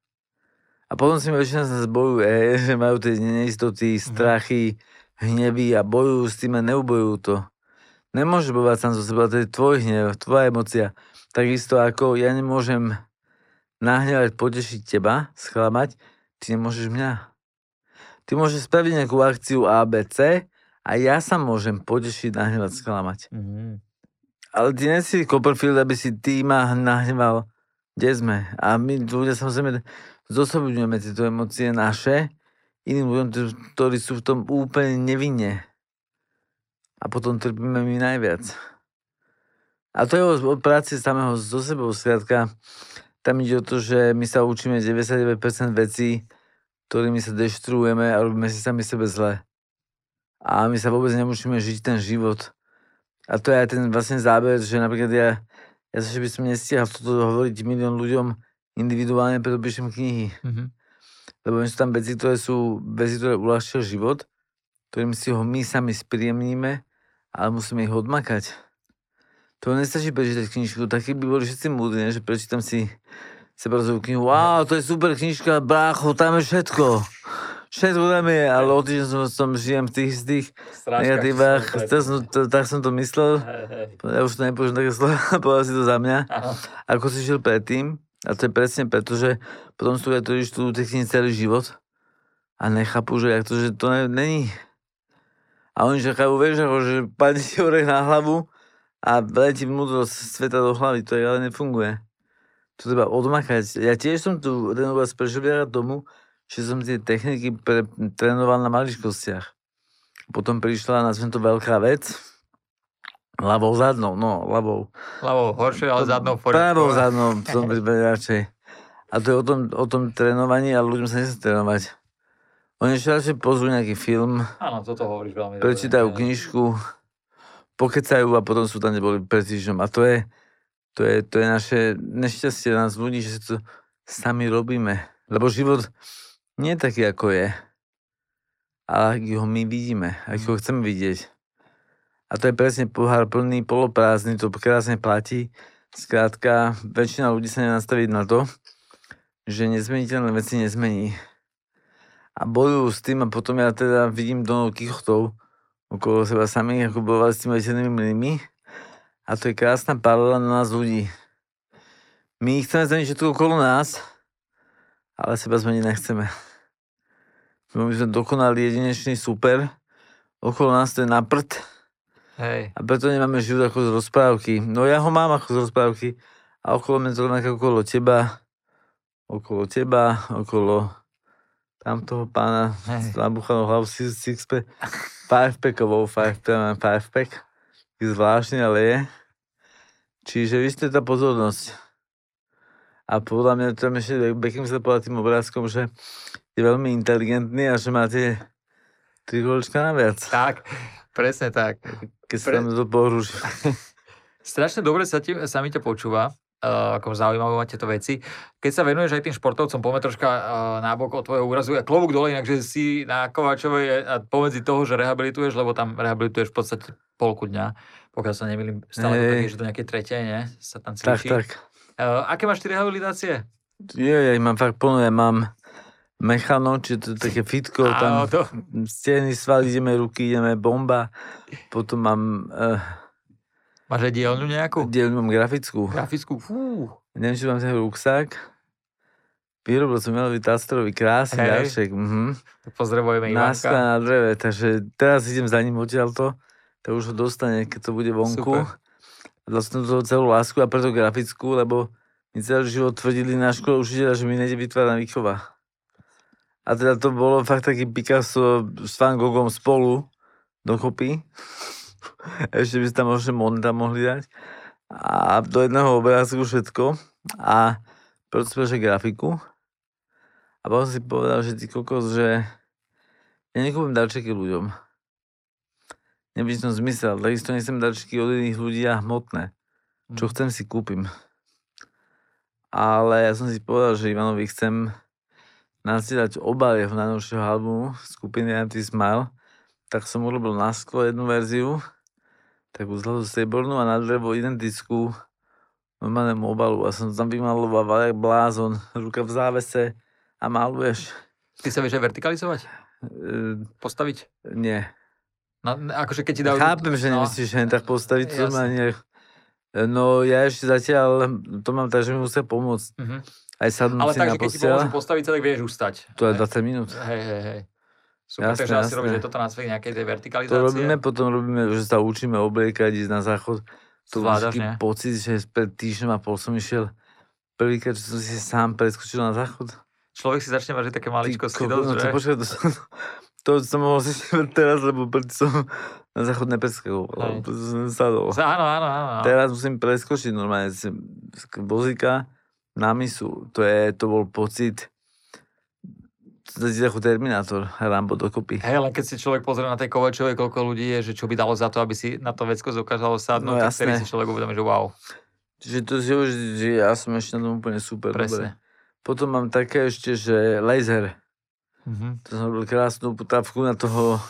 A potom si väčšina z nás bojuje, že majú tie neistoty, strachy, hnevy a bojujú s tým a neubojujú to. Nemôžeš bojovať sám zo seba, to je tvoj hnev, tvoja emocia. Takisto ako ja nemôžem nahnevať, potešiť teba, sklamať, ty nemôžeš mňa. Ty môžeš spraviť nejakú akciu A, B, C a ja sa môžem potešiť, nahnevať, sklamať. Mhm. Ale ty nie si Copperfield, aby si ty ma nahneval. Kde sme? A my ľudia samozrejme zosobňujeme tieto emócie naše iným ľuďom, ktorí sú v tom úplne nevinne. A potom trpíme my najviac. A to je o, o práci samého so sebou. Skrátka, tam ide o to, že my sa učíme 99% vecí, ktorými sa deštruujeme a robíme si sami sebe zle. A my sa vôbec nemusíme žiť ten život. A to je aj ten vlastne záber, že napríklad ja, ja sa, že by som nestihal toto hovoriť milión ľuďom individuálne, preto píšem knihy. Mhm. Lebo sú tam veci, ktoré sú veci, ktoré uľahčia život, ktorým si ho my sami spríjemníme, ale musíme ich odmakať. To nestačí prečítať knižku, takí by boli všetci múdri, ne? že prečítam si sebrazovú knihu, wow, to je super knižka, brácho, tam je všetko. Všetko tam je, ale o týždeň som, som žijem v tých, z tých negatívach, som, to, tak som to myslel. Ja už to nepoužijem také slova, povedal si to za mňa. Ako si žil predtým, a to je presne preto, že potom sú ľudia, ktorí študujú knihy celý život a nechápu, že to, že to ne, není. A oni čakajú, vieš, ako, že padne ti orech na hlavu a letí múdrosť sveta do hlavy, to ale nefunguje. To treba odmakať. Ja tiež som tu obraz prešiel vďaka tomu, že som tie techniky pre, trénoval na maličkostiach. Potom prišla, nazvem to veľká vec, ľavou zadnou, no, ľavou. Ľavou horšie, ale zadnou Pravou poriadku. zadnou, som radšej. A to je o tom, o tom trénovaní, ale ľuďom sa nechce trénovať. Oni ešte radšej pozrú nejaký film, Áno, toto hovoríš veľmi dobre. prečítajú knižku, pokecajú a potom sú tam neboli pred týždňom. A to je, to je, to je naše nešťastie nás ľudí, že to sami robíme. Lebo život nie je taký, ako je. Ale aký ho my vidíme, aký ho chceme vidieť. A to je presne pohár plný, poloprázdny, to krásne platí. Skrátka, väčšina ľudí sa nenastaví na to, že nezmeniteľné veci nezmení. A bojujú s tým a potom ja teda vidím Donov Kichotov okolo seba samých, ako bojovali s tými veselnými mlynmi. A to je krásna paralela na nás ľudí. My chceme zmeniť všetko okolo nás, ale seba zmeniť nechceme. My sme dokonali jedinečný super, okolo nás to je na prd Hej. a preto nemáme život ako z rozprávky. No ja ho mám ako z rozprávky a okolo mňa rovnako okolo teba, okolo teba, okolo tamtoho pána s nabuchanou hlavou six, sixpack, fivepackovou, fivepack, fivepack. Je zvláštny, ale je. Čiže vy ste tá pozornosť. A podľa mňa tam ešte Beckham sa povedal tým obrázkom, že je veľmi inteligentný a že máte tri naviac. Tak, presne tak. Keď sa Pre- to pohrúži. Strašne dobre sa, ti, sa mi ťa počúva, uh, ako zaujímavé máte to veci. Keď sa venuješ aj tým športovcom, poďme troška uh, nábok od tvojho úrazu. Ja klobúk dole, inak, že si na Kovačovej a pomedzi toho, že rehabilituješ, lebo tam rehabilituješ v podstate polku dňa, pokiaľ sa nemýlim, stále to Hej. tak je, že do nejakej tretej, ne? Sa tam Tak, cvičí. tak. Uh, aké máš ty rehabilitácie? Je, ja mám fakt plno, ja mám mechano, čiže to je také fitko, Áno, tam to, steny, svaly, ideme ruky, ideme bomba, potom mám, uh, máš aj dielňu nejakú? dielňu mám grafickú, Grafickú, fú. neviem, či mám ten ruksák, vyrobil som Milovi Tastorovi krásny Hej. darček, mhm. Pozdravujeme Ivanka. na dreve, takže teraz idem za ním odtiaľto, tak už ho dostane, keď to bude vonku. Super. Dal som toho celú lásku a preto grafickú, lebo mi celý život tvrdili na škole učiteľa, že mi nejde vytvárať výchova. A teda to bolo fakt taký Picasso s Van Goghom spolu dokopy. Ešte by ste tam možno Moneta mohli dať. A do jedného obrázku všetko. A preto som že grafiku. A potom si povedal, že ty kokos, že ja nekúpim darčeky ľuďom. Nevidím som zmysel, takisto nechcem darčeky od iných ľudí a hmotné. Čo Mm. chcem si kúpim. Ale ja som si povedal, že Ivanovi chcem nasielať obal jeho najnovšieho albumu skupiny Anti-Smile. Tak som urobil na sklo jednu verziu, takú zlatú striebornú a na drevo identickú normálnemu obalu. A som tam vymaloval jak blázon, ruka v závese a maluješ. Ty sa vieš aj vertikalizovať? E, Postaviť? nie. No, akože keď ti dajú... Chápem, že no, nemyslíš len tak postaviť, to ma nie... No ja ešte zatiaľ, to mám tak, že mi musia pomôcť. Mhm. Aj sadnúť Ale si tak, na že keď posteľ. pomôžu postaviť sa, tak vieš ustať. To je 20 minút. Hej, hej, hej. Super, Jasné, takže asi jasné. robíš aj toto na svojej nejakej tej To vertikalizácie. robíme, potom robíme, že sa učíme obliekať, ísť na záchod. To bol taký pocit, že pred týždňom a pol som išiel prvýkrát, že som si sám preskočil na záchod. Človek si začne vážiť také maličkosti dosť, no to že? počkaj, to som, to som mohol si teraz, lebo preto som na záchod nepreskakoval, preto som sadol. Áno, áno, áno. Teraz musím preskočiť normálne z vozíka na misu. To, je, to bol pocit, ako Terminátor, Rambo dokopy. Hej, len keď si človek pozrie na tej Kovačovej, koľko ľudí je, že čo by dalo za to, aby si na to vecko dokázalo sadnúť, No tak vtedy si človek uvedomí, že wow, Čiže to si už, že ja som ešte na tom úplne super. presne. Dobre. Potom mám také ešte, že laser. Mhm. To som robil krásnu putavku na toho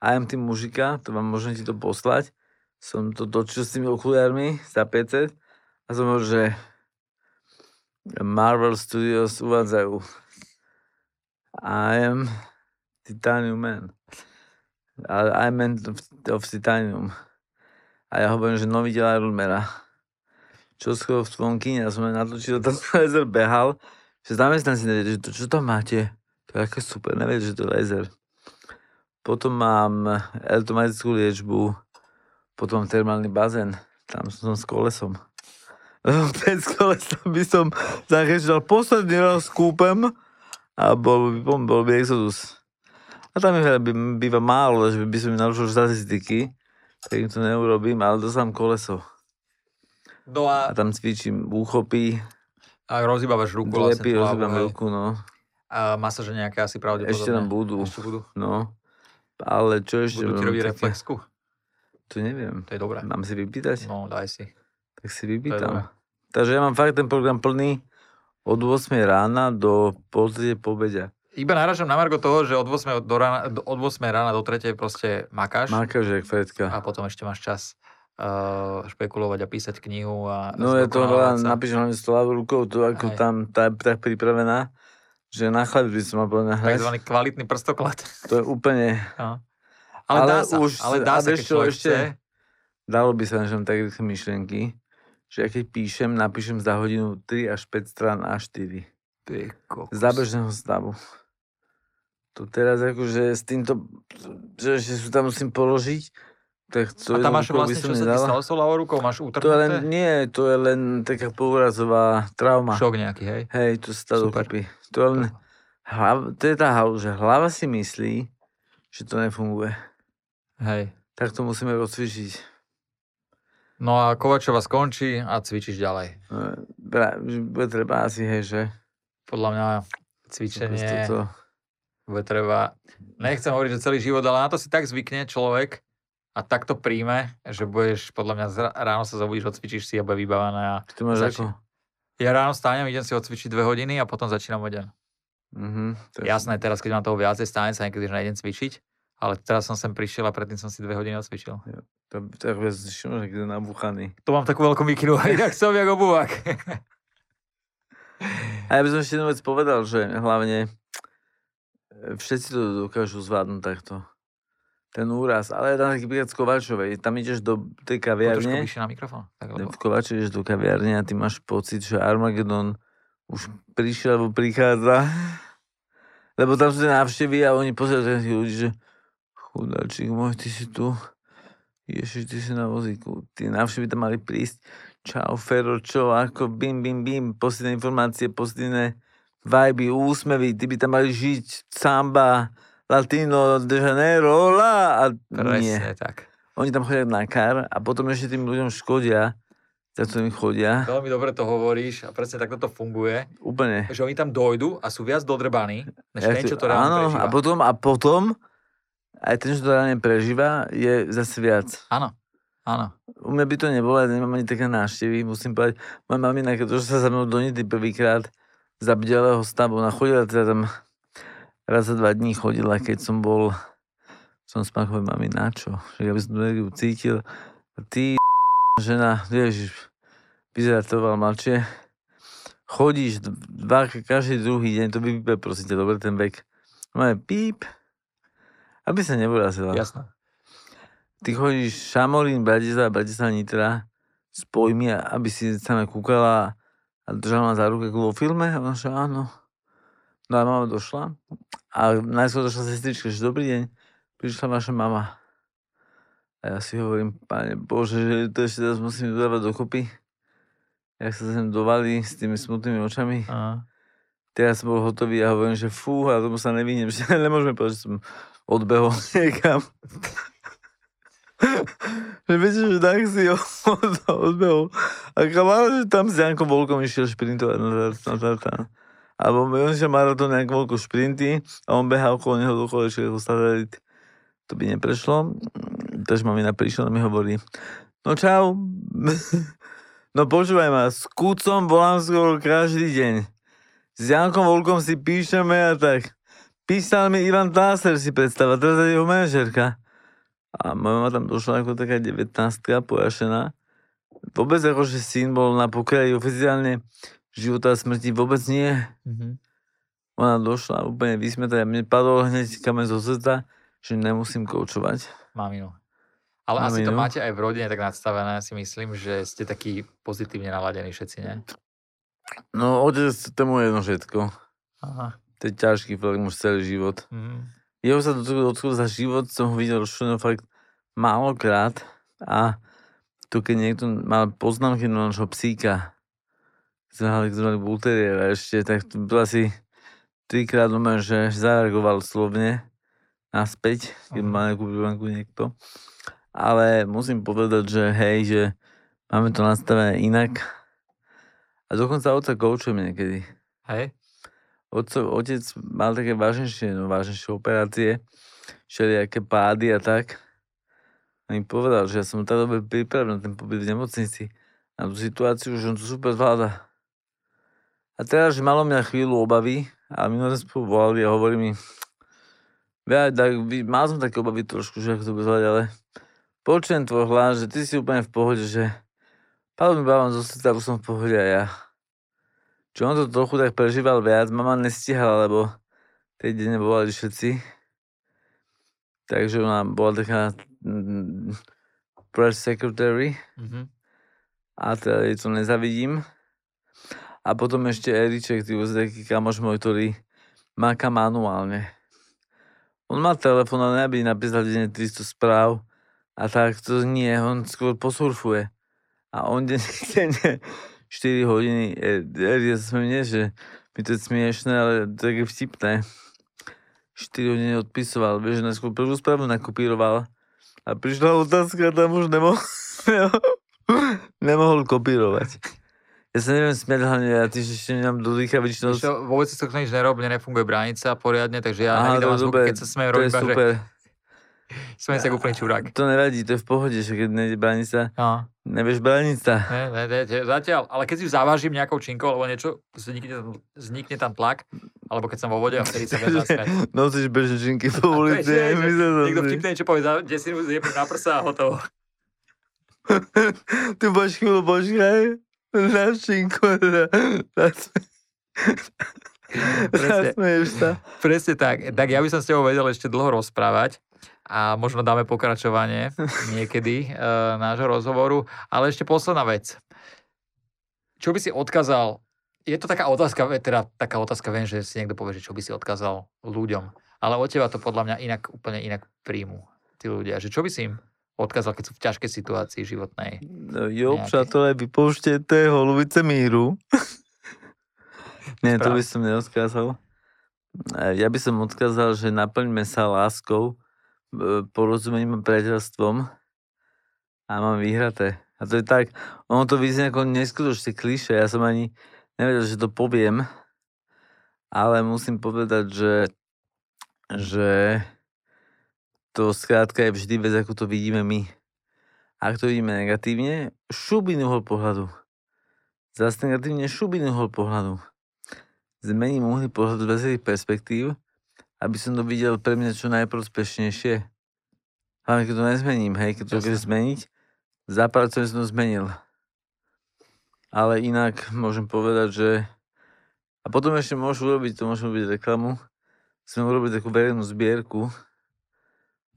IMT mužika, to vám môžem ti to poslať. Som to točil s tými okuliarmi za 500 a som hovoril, že Marvel Studios uvádzajú I am Titanium Man. I Man of, of Titanium. A ja hovorím, že nový diel Iron Mana. Čo skoro v tvojom kine, ja som aj natočil, tam som laser behal, že zamestnanci nevedeli, že to, čo tam máte? To je aké super, neviete, že to je laser. Potom mám automatickú liečbu, potom mám termálny bazén, tam som s kolesom. Bez kolesa by som zachytil posledný raz kúpem a bol by, bol, by Exodus. A tam je, by, býva málo, že by som narušil štatistiky, tak im to neurobím, ale dostám koleso. No a, A tam cvičím úchopy, a rozhýbavaš ruku vlastne. tú hlavu, rozhýbam ruku, no. A masaže nejaké asi pravdepodobne. Ešte tam budú, Ešte budú. no. Ale čo ešte? Budú ti robiť reflexku. To neviem. To je dobré. Mám si vypýtať? No, daj si. Tak si vypýtam. Takže ja mám fakt ten program plný od 8 rána do pozrie po obede. Iba náražam na Margo toho, že od 8, do rána, od 8 rána do 3 proste makáš Mákaš jak Fredka. a potom ešte máš čas uh, špekulovať a písať knihu a No je to veľa, napíš hlavne s tou ľavou rukou, to ako Hej. tam tá tak pripravená, že na chleb by som mal hrať. Takzvaný kvalitný prstoklad. To je úplne, No. Ale, Ale dá sa, už ale dá sa, keď čo, ešte- chce. dalo by sa, že mám také rýchle myšlienky, že ja keď píšem, napíšem za hodinu 3 až 5 strán A4. Ty kokos. Z zábežného stavu. To teraz akože s týmto, že ešte sú tam musím položiť, tak to A tam máš vlastne, čo sa ti stalo s ľavou rukou? Máš To je len, utrhnuté? nie, to je len taká pourazová trauma. Šok nejaký, hej? Hej, to sa dá dokopy. To je len, hlav, to je tá halu, že hlava si myslí, že to nefunguje. Hej. Tak to musíme rozcvičiť. No a Kovačova skončí a cvičíš ďalej. No, Bude treba asi, hej, že? Podľa mňa cvičenie To, bude treba, nechcem hovoriť, že celý život, ale na to si tak zvykne človek a tak to príjme, že budeš, podľa mňa, ráno sa zobudíš, odcvičíš si a bude vybavené a ty máš Začni. ako? ja ráno stánem, idem si odcvičiť dve hodiny a potom začínam o deň. Mhm, to je- Jasné, teraz keď mám toho viacej, stánem sa niekedy, že nejdem cvičiť, ale teraz som sem prišiel a predtým som si dve hodiny odcvičil. To, to je niekto nabúchaný. To mám takú veľkú mikinu, inak som jak obuvák. A ja by som ešte jednu vec povedal, že hlavne e, všetci to dokážu zvládnuť takto. Ten úraz. Ale tam taký príklad z Kovačovej. Tam ideš do tej Trošku kaviarne. vyššie na mikrofón. Tak, lebo... v Kovače ideš do kaviarne a ty máš pocit, že Armagedon už prišiel alebo prichádza. Lebo tam sú tie návštevy a oni pozerajú tých ľudí, že chudáčik môj, ty si tu. Ježiš, ty si na vozíku. Tí návštevy tam mali prísť. Čau, Fero, čo, ako, bim, bim, bim, pozitívne informácie, pozitívne vibe, úsmevy, ty by tam mali žiť samba, latino, de janeiro, hola, a nie. Presne tak. Oni tam chodia na kar a potom ešte tým ľuďom škodia, za ktorými chodia. Veľmi dobre to hovoríš a presne takto to funguje, Úplne. že oni tam dojdú a sú viac dodrbaní, než Ja ten, čo to reálne áno, prežíva. a potom, a potom, aj ten, čo to reálne prežíva, je zase viac. Áno, áno. U mňa by to nebolo, ja nemám ani také návštevy, musím povedať. Moja mamina, keď došla sa za mnou do Nity prvýkrát za bdelého stavu, ona chodila teda tam raz za dva dní chodila, keď som bol, som spáchol, mami, na čo? Že ja by som energiu cítil. Ty, žena, vieš, vyzerá to veľa mladšie. Chodíš dva, každý druhý deň, to vypípe, prosím ťa, dobre ten vek. Máme píp, aby sa neurazila. Jasné. Ty chodíš Šamorín, Bratislava, Bratislava, Nitra, spoj mi, aby si sa na kúkala a držala ma za ruku vo filme. A ona že áno. No a mama došla. A najskôr došla sestrička, že dobrý deň, prišla vaša mama. A ja si hovorím, pane Bože, že to ešte teraz musím dodávať dokopy. Jak sa sem dovali s tými smutnými očami. Aha. Teraz som bol hotový a hovorím, že fú, a tomu sa nevyhnem, že nemôžeme povedať, že som odbehol niekam. že viete, že tak si ho odbehol. A kamarát, že tam s Jankom Volkom išiel šprintovať na, tartán. Alebo on išiel maratón Janko Volko šprinty a on behal okolo neho do kolečiek ako satelit. To by neprešlo. Takže mamina prišla a mi hovorí, no čau. no počúvaj ma, s kúcom volám skoro každý deň. S Jankom Volkom si píšeme a tak. Písal mi Ivan Táser, si predstava, teraz je jeho manažerka. A moja mama tam došla ako taká 19 pojašená. Vôbec ako, že syn bol na pokraji oficiálne života a smrti, vôbec nie. Mhm. Ona došla úplne vysmetá a mne padol hneď kameň zo srdca, že nemusím koučovať. Maminu. Ale asi to Maminu. máte aj v rodine tak nadstavené, si myslím, že ste takí pozitívne naladení všetci, nie? No, otec, to mu je jedno všetko. Aha. To je ťažký fakt už celý život. Mhm. Jeho sa dotkol za život, som ho videl rozšlený fakt málokrát a to keď niekto mal poznámky na našho psíka, sme mali, sme mali bulteriera ešte, tak to bol asi trikrát doma, že zareagoval slovne naspäť, keď Mhm. mal nejakú banku niekto. Ale musím povedať, že hej, že máme to nastavené inak. A dokonca otca koučujeme niekedy. Hej? Otco, otec mal také vážnejšie, no vážnejšie operácie, všelijaké pády a tak. A mi povedal, že ja som tak dobre pripravený na ten pobyt v nemocnici, na tú situáciu, že on to super zvláda. A teraz, že malo mňa chvíľu obavy, a minulé spolu volali a hovorí mi, ja, tak, mal som také obavy trošku, že ako to bude zvládať, ale počujem tvoj hlas, že ty si úplne v pohode, že padol mi balón zo som v pohode a ja. Čo on to trochu tak prežíval viac, mama nestihala, lebo tej deň volali všetci. Takže ona bola taká mm, press secretary Mhm. a teda jej to nezavidím. A potom ešte Eriček, ty taký kamoš môj, ktorý máka manuálne. On má telefón, ale aby napísal denne 300 správ a tak to nie, on skôr posurfuje. A on denne 4 hodiny, e, ja sa smiem, nie, že mi to je smiešné, ale je vtipné. 4 hodiny odpisoval, vieš, najskôr prvú správu nakopíroval a prišla otázka tam už nemohol, nemohol kopírovať. Ja sa neviem smiať hlavne, ja tiež ešte nemám do dýcha väčšinou. Vôbec si to nič nerob, mne nefunguje bránica poriadne, takže ja Aha, nevydávam to zvuk, dobre, keď sa smejem To robiť, že sa ako úplný čurák. To nevadí, to je v pohode, že keď nejde bránica, No, nevieš bránica. ne, ne, ne, ne, zatiaľ, ale keď si ju zavážim nejakou činkou alebo niečo, vznikne tam, vznikne tam tlak, alebo keď som vo vode a vtedy sa viem zasmiať. Nosíš bežečinky po A to je ulici. Niekto vtipne niečo povie, za- desinu zjebem na prsa a hotovo. Ty budeš chvíľu počkaj. Na šinku. Presne. Presne tak. Tak ja by som s tebou vedel ešte dlho rozprávať a možno dáme pokračovanie niekedy e, nášho rozhovoru. Ale ešte posledná vec. Čo by si odkázal? Je to taká otázka, ve- teda taká otázka, viem, že si niekto povie, že čo by si odkázal ľuďom. Ale od teba to podľa mňa inak, úplne inak príjmu tí ľudia. Že čo by si im odkázal, keď sú v ťažkej situácii životnej? No, jo, Nejaké. přátelé, vypouštěte holubice míru. Nie, to by som neodkázal. Ja by som odkázal, že naplňme sa láskou, porozumením a priateľstvom a mám vyhraté. A to je tak, ono to vyznie ako neskutočne kliše, ja som ani nevedel, že to poviem, ale musím povedať, že, že to skrátka je vždy vec, ako to vidíme my. Ak to vidíme negatívne, šubiny uhol pohľadu. Zase negatívne šubiny uhol pohľadu. Zmením uhly pohľadu z viacerých perspektív, aby som to videl pre mňa čo najprospešnejšie. Hlavne keď to nezmením, hej, keď to Jasné. keď zmeniť, za pár som to zmenil. Ale inak môžem povedať, že a potom ešte môžu urobiť, to môžeme urobiť reklamu, chcem urobiť takú verejnú zbierku,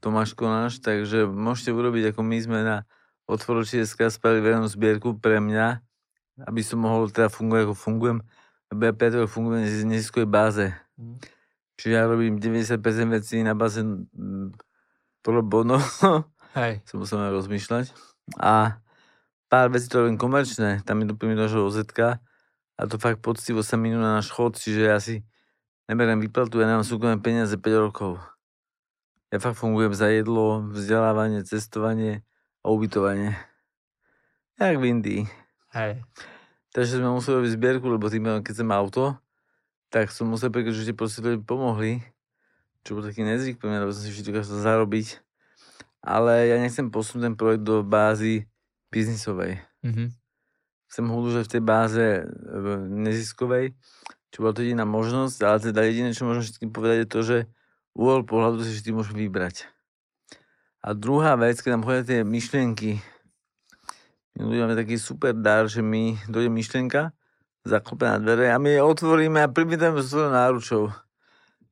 Tomáš Konáš, takže môžete urobiť, ako my sme na Otvoročie.sk spravili verejnú zbierku pre mňa, aby som mohol teda fungovať, ako fungujem, lebo ja 5 fungujem na neziskovej báze. Mhm. Čiže ja robím 90% vecí na báze mm, pro bono, Hej. som musel rozmýšľať. A pár vecí to robím komerčné, tam idú pri do OZK a to fakt poctivo sa minú na náš chod, čiže ja si neberiem výplatu, ja nemám súkromné peniaze 5 rokov. Ja fakt fungujem za jedlo, vzdelávanie, cestovanie a ubytovanie. Jak v Indii. Hej. Takže sme museli robiť zbierku, lebo tým, keď som auto, tak som musel prekročiť, že proste ľudia pomohli. Čo bol taký nezvyk pre mňa, lebo som si dokázal zarobiť. Ale ja nechcem posunúť ten projekt do bázy biznisovej. Mhm. Chcem ho udržať v tej báze e, neziskovej, čo bola to jediná možnosť, ale teda jediné, čo môžem všetkým povedať, je to, že uhol pohľadu si vždy môžem vybrať. A druhá vec, keď nám chodia tie myšlienky, my ľudia máme taký super dar, že mi dojde myšlienka, zaklope na dvere a my je otvoríme a privítame s svojou náručou.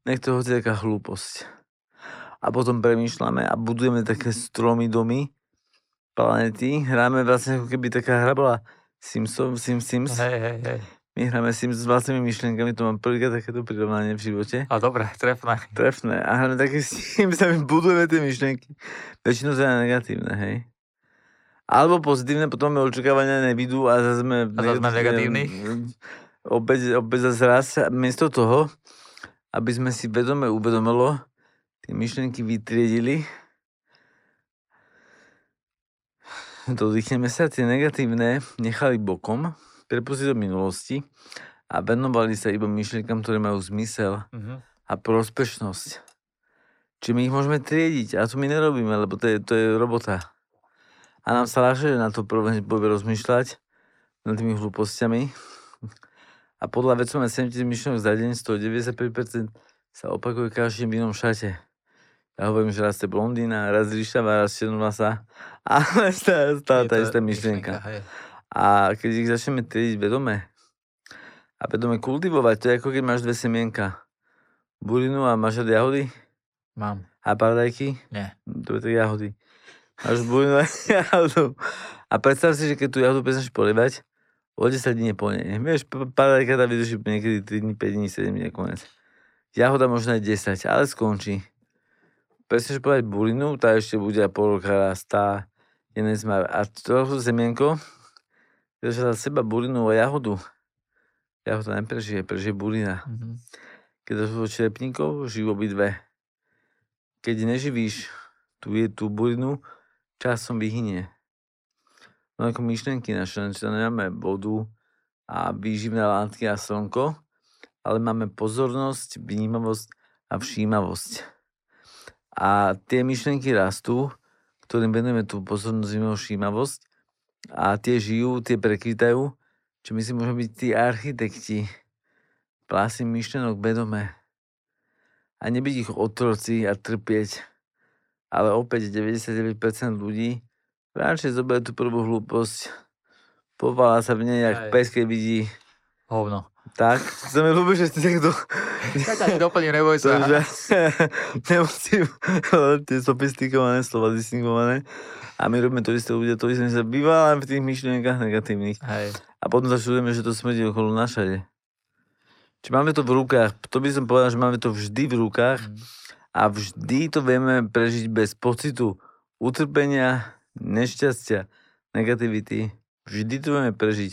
Nech to hoci taká hlúposť. A potom premýšľame a budujeme také stromy domy, planety. Hráme vlastne ako keby taká hra bola Simsov, Sims, Sims. Hej, hej, hej. My hráme Sims s vlastnými myšlienkami, to mám prvýkrát takéto prirovnanie v živote. A dobre, trefné. Trefné. A hráme také Sims a my budujeme tie myšlienky. Väčšinou teda negatívne, hej. Alebo pozitívne, potom očakávania nevidú a zase sme... A zase sme negatívni. Opäť, opäť zase raz, miesto toho, aby sme si vedome uvedomilo, tie myšlienky vytriedili, dodýchneme sa, tie negatívne nechali bokom, prepustili do minulosti a venovali sa iba myšlienkam, ktoré majú zmysel Mhm. a prospešnosť. Čiže my ich môžeme triediť a to my nerobíme, lebo to je, to je robota. A nám sa ľahšie na to prvé bude rozmýšľať nad tými hlúpostiami. A podľa vecu máme 7000 myšlenok za deň, 195% sa opakuje každý v inom šate. Ja hovorím, že raz je blondína, raz ríšava, raz černovlasá. Ale stále, stále tá istá myšlienka. hej. A keď ich začneme triediť vedome a vedome kultivovať, to je ako keď máš dve semienka. Burinu a máš jahody Mám. a paradajky. Nie. To je jahody. Máš burinu a jahodu. A predstav si, že keď tú jahodu prestaneš polievať, o 10 dní neponie. Vieš, pa- paradajka tá vydrží niekedy 3 dní, 5 dní, 7 dní nakoniec. Jahoda možno aj 10, ale skončí. Prestaneš polievať burinu, tá ešte bude a pol roka rastá. Je nezmar. A trochu semienko, že za seba burinu a jahodu. Jahoda neprežije, prežije burina. Mhm. Keď to sú čerepníkov, žijú obidve. Keď neživíš tú, je, tú burinu, časom vyhynie. No ako myšlenky naše, že nemáme vodu a výživné látky a slnko, ale máme pozornosť, vnímavosť a všímavosť. A tie myšlenky rastú, ktorým venujeme tú pozornosť, vnímavosť, všímavosť a tie žijú, tie prekvitajú, čo my si môžeme byť tí architekti, plásy myšlenok vedome a nebyť ich otroci a trpieť. Ale opäť 99% ľudí radšej zoberie tú prvú hlúposť, povála sa v nej, jak pes, keď vidí Hovno. tak. To mi ľúbi, že takto... Ja ťa doplním, neboj sa. že nemusím tie sofistikované slova distingované. A my robíme to isté ľudia, to isté, sa vyváľame v tých myšlienkach negatívnych. Hej. A potom sa čudujeme, že to smrdí okolo našade. Či máme to v rukách, to by som povedal, že máme to vždy v rukách Mhm. A vždy to vieme prežiť bez pocitu utrpenia, nešťastia, negativity. Vždy to vieme prežiť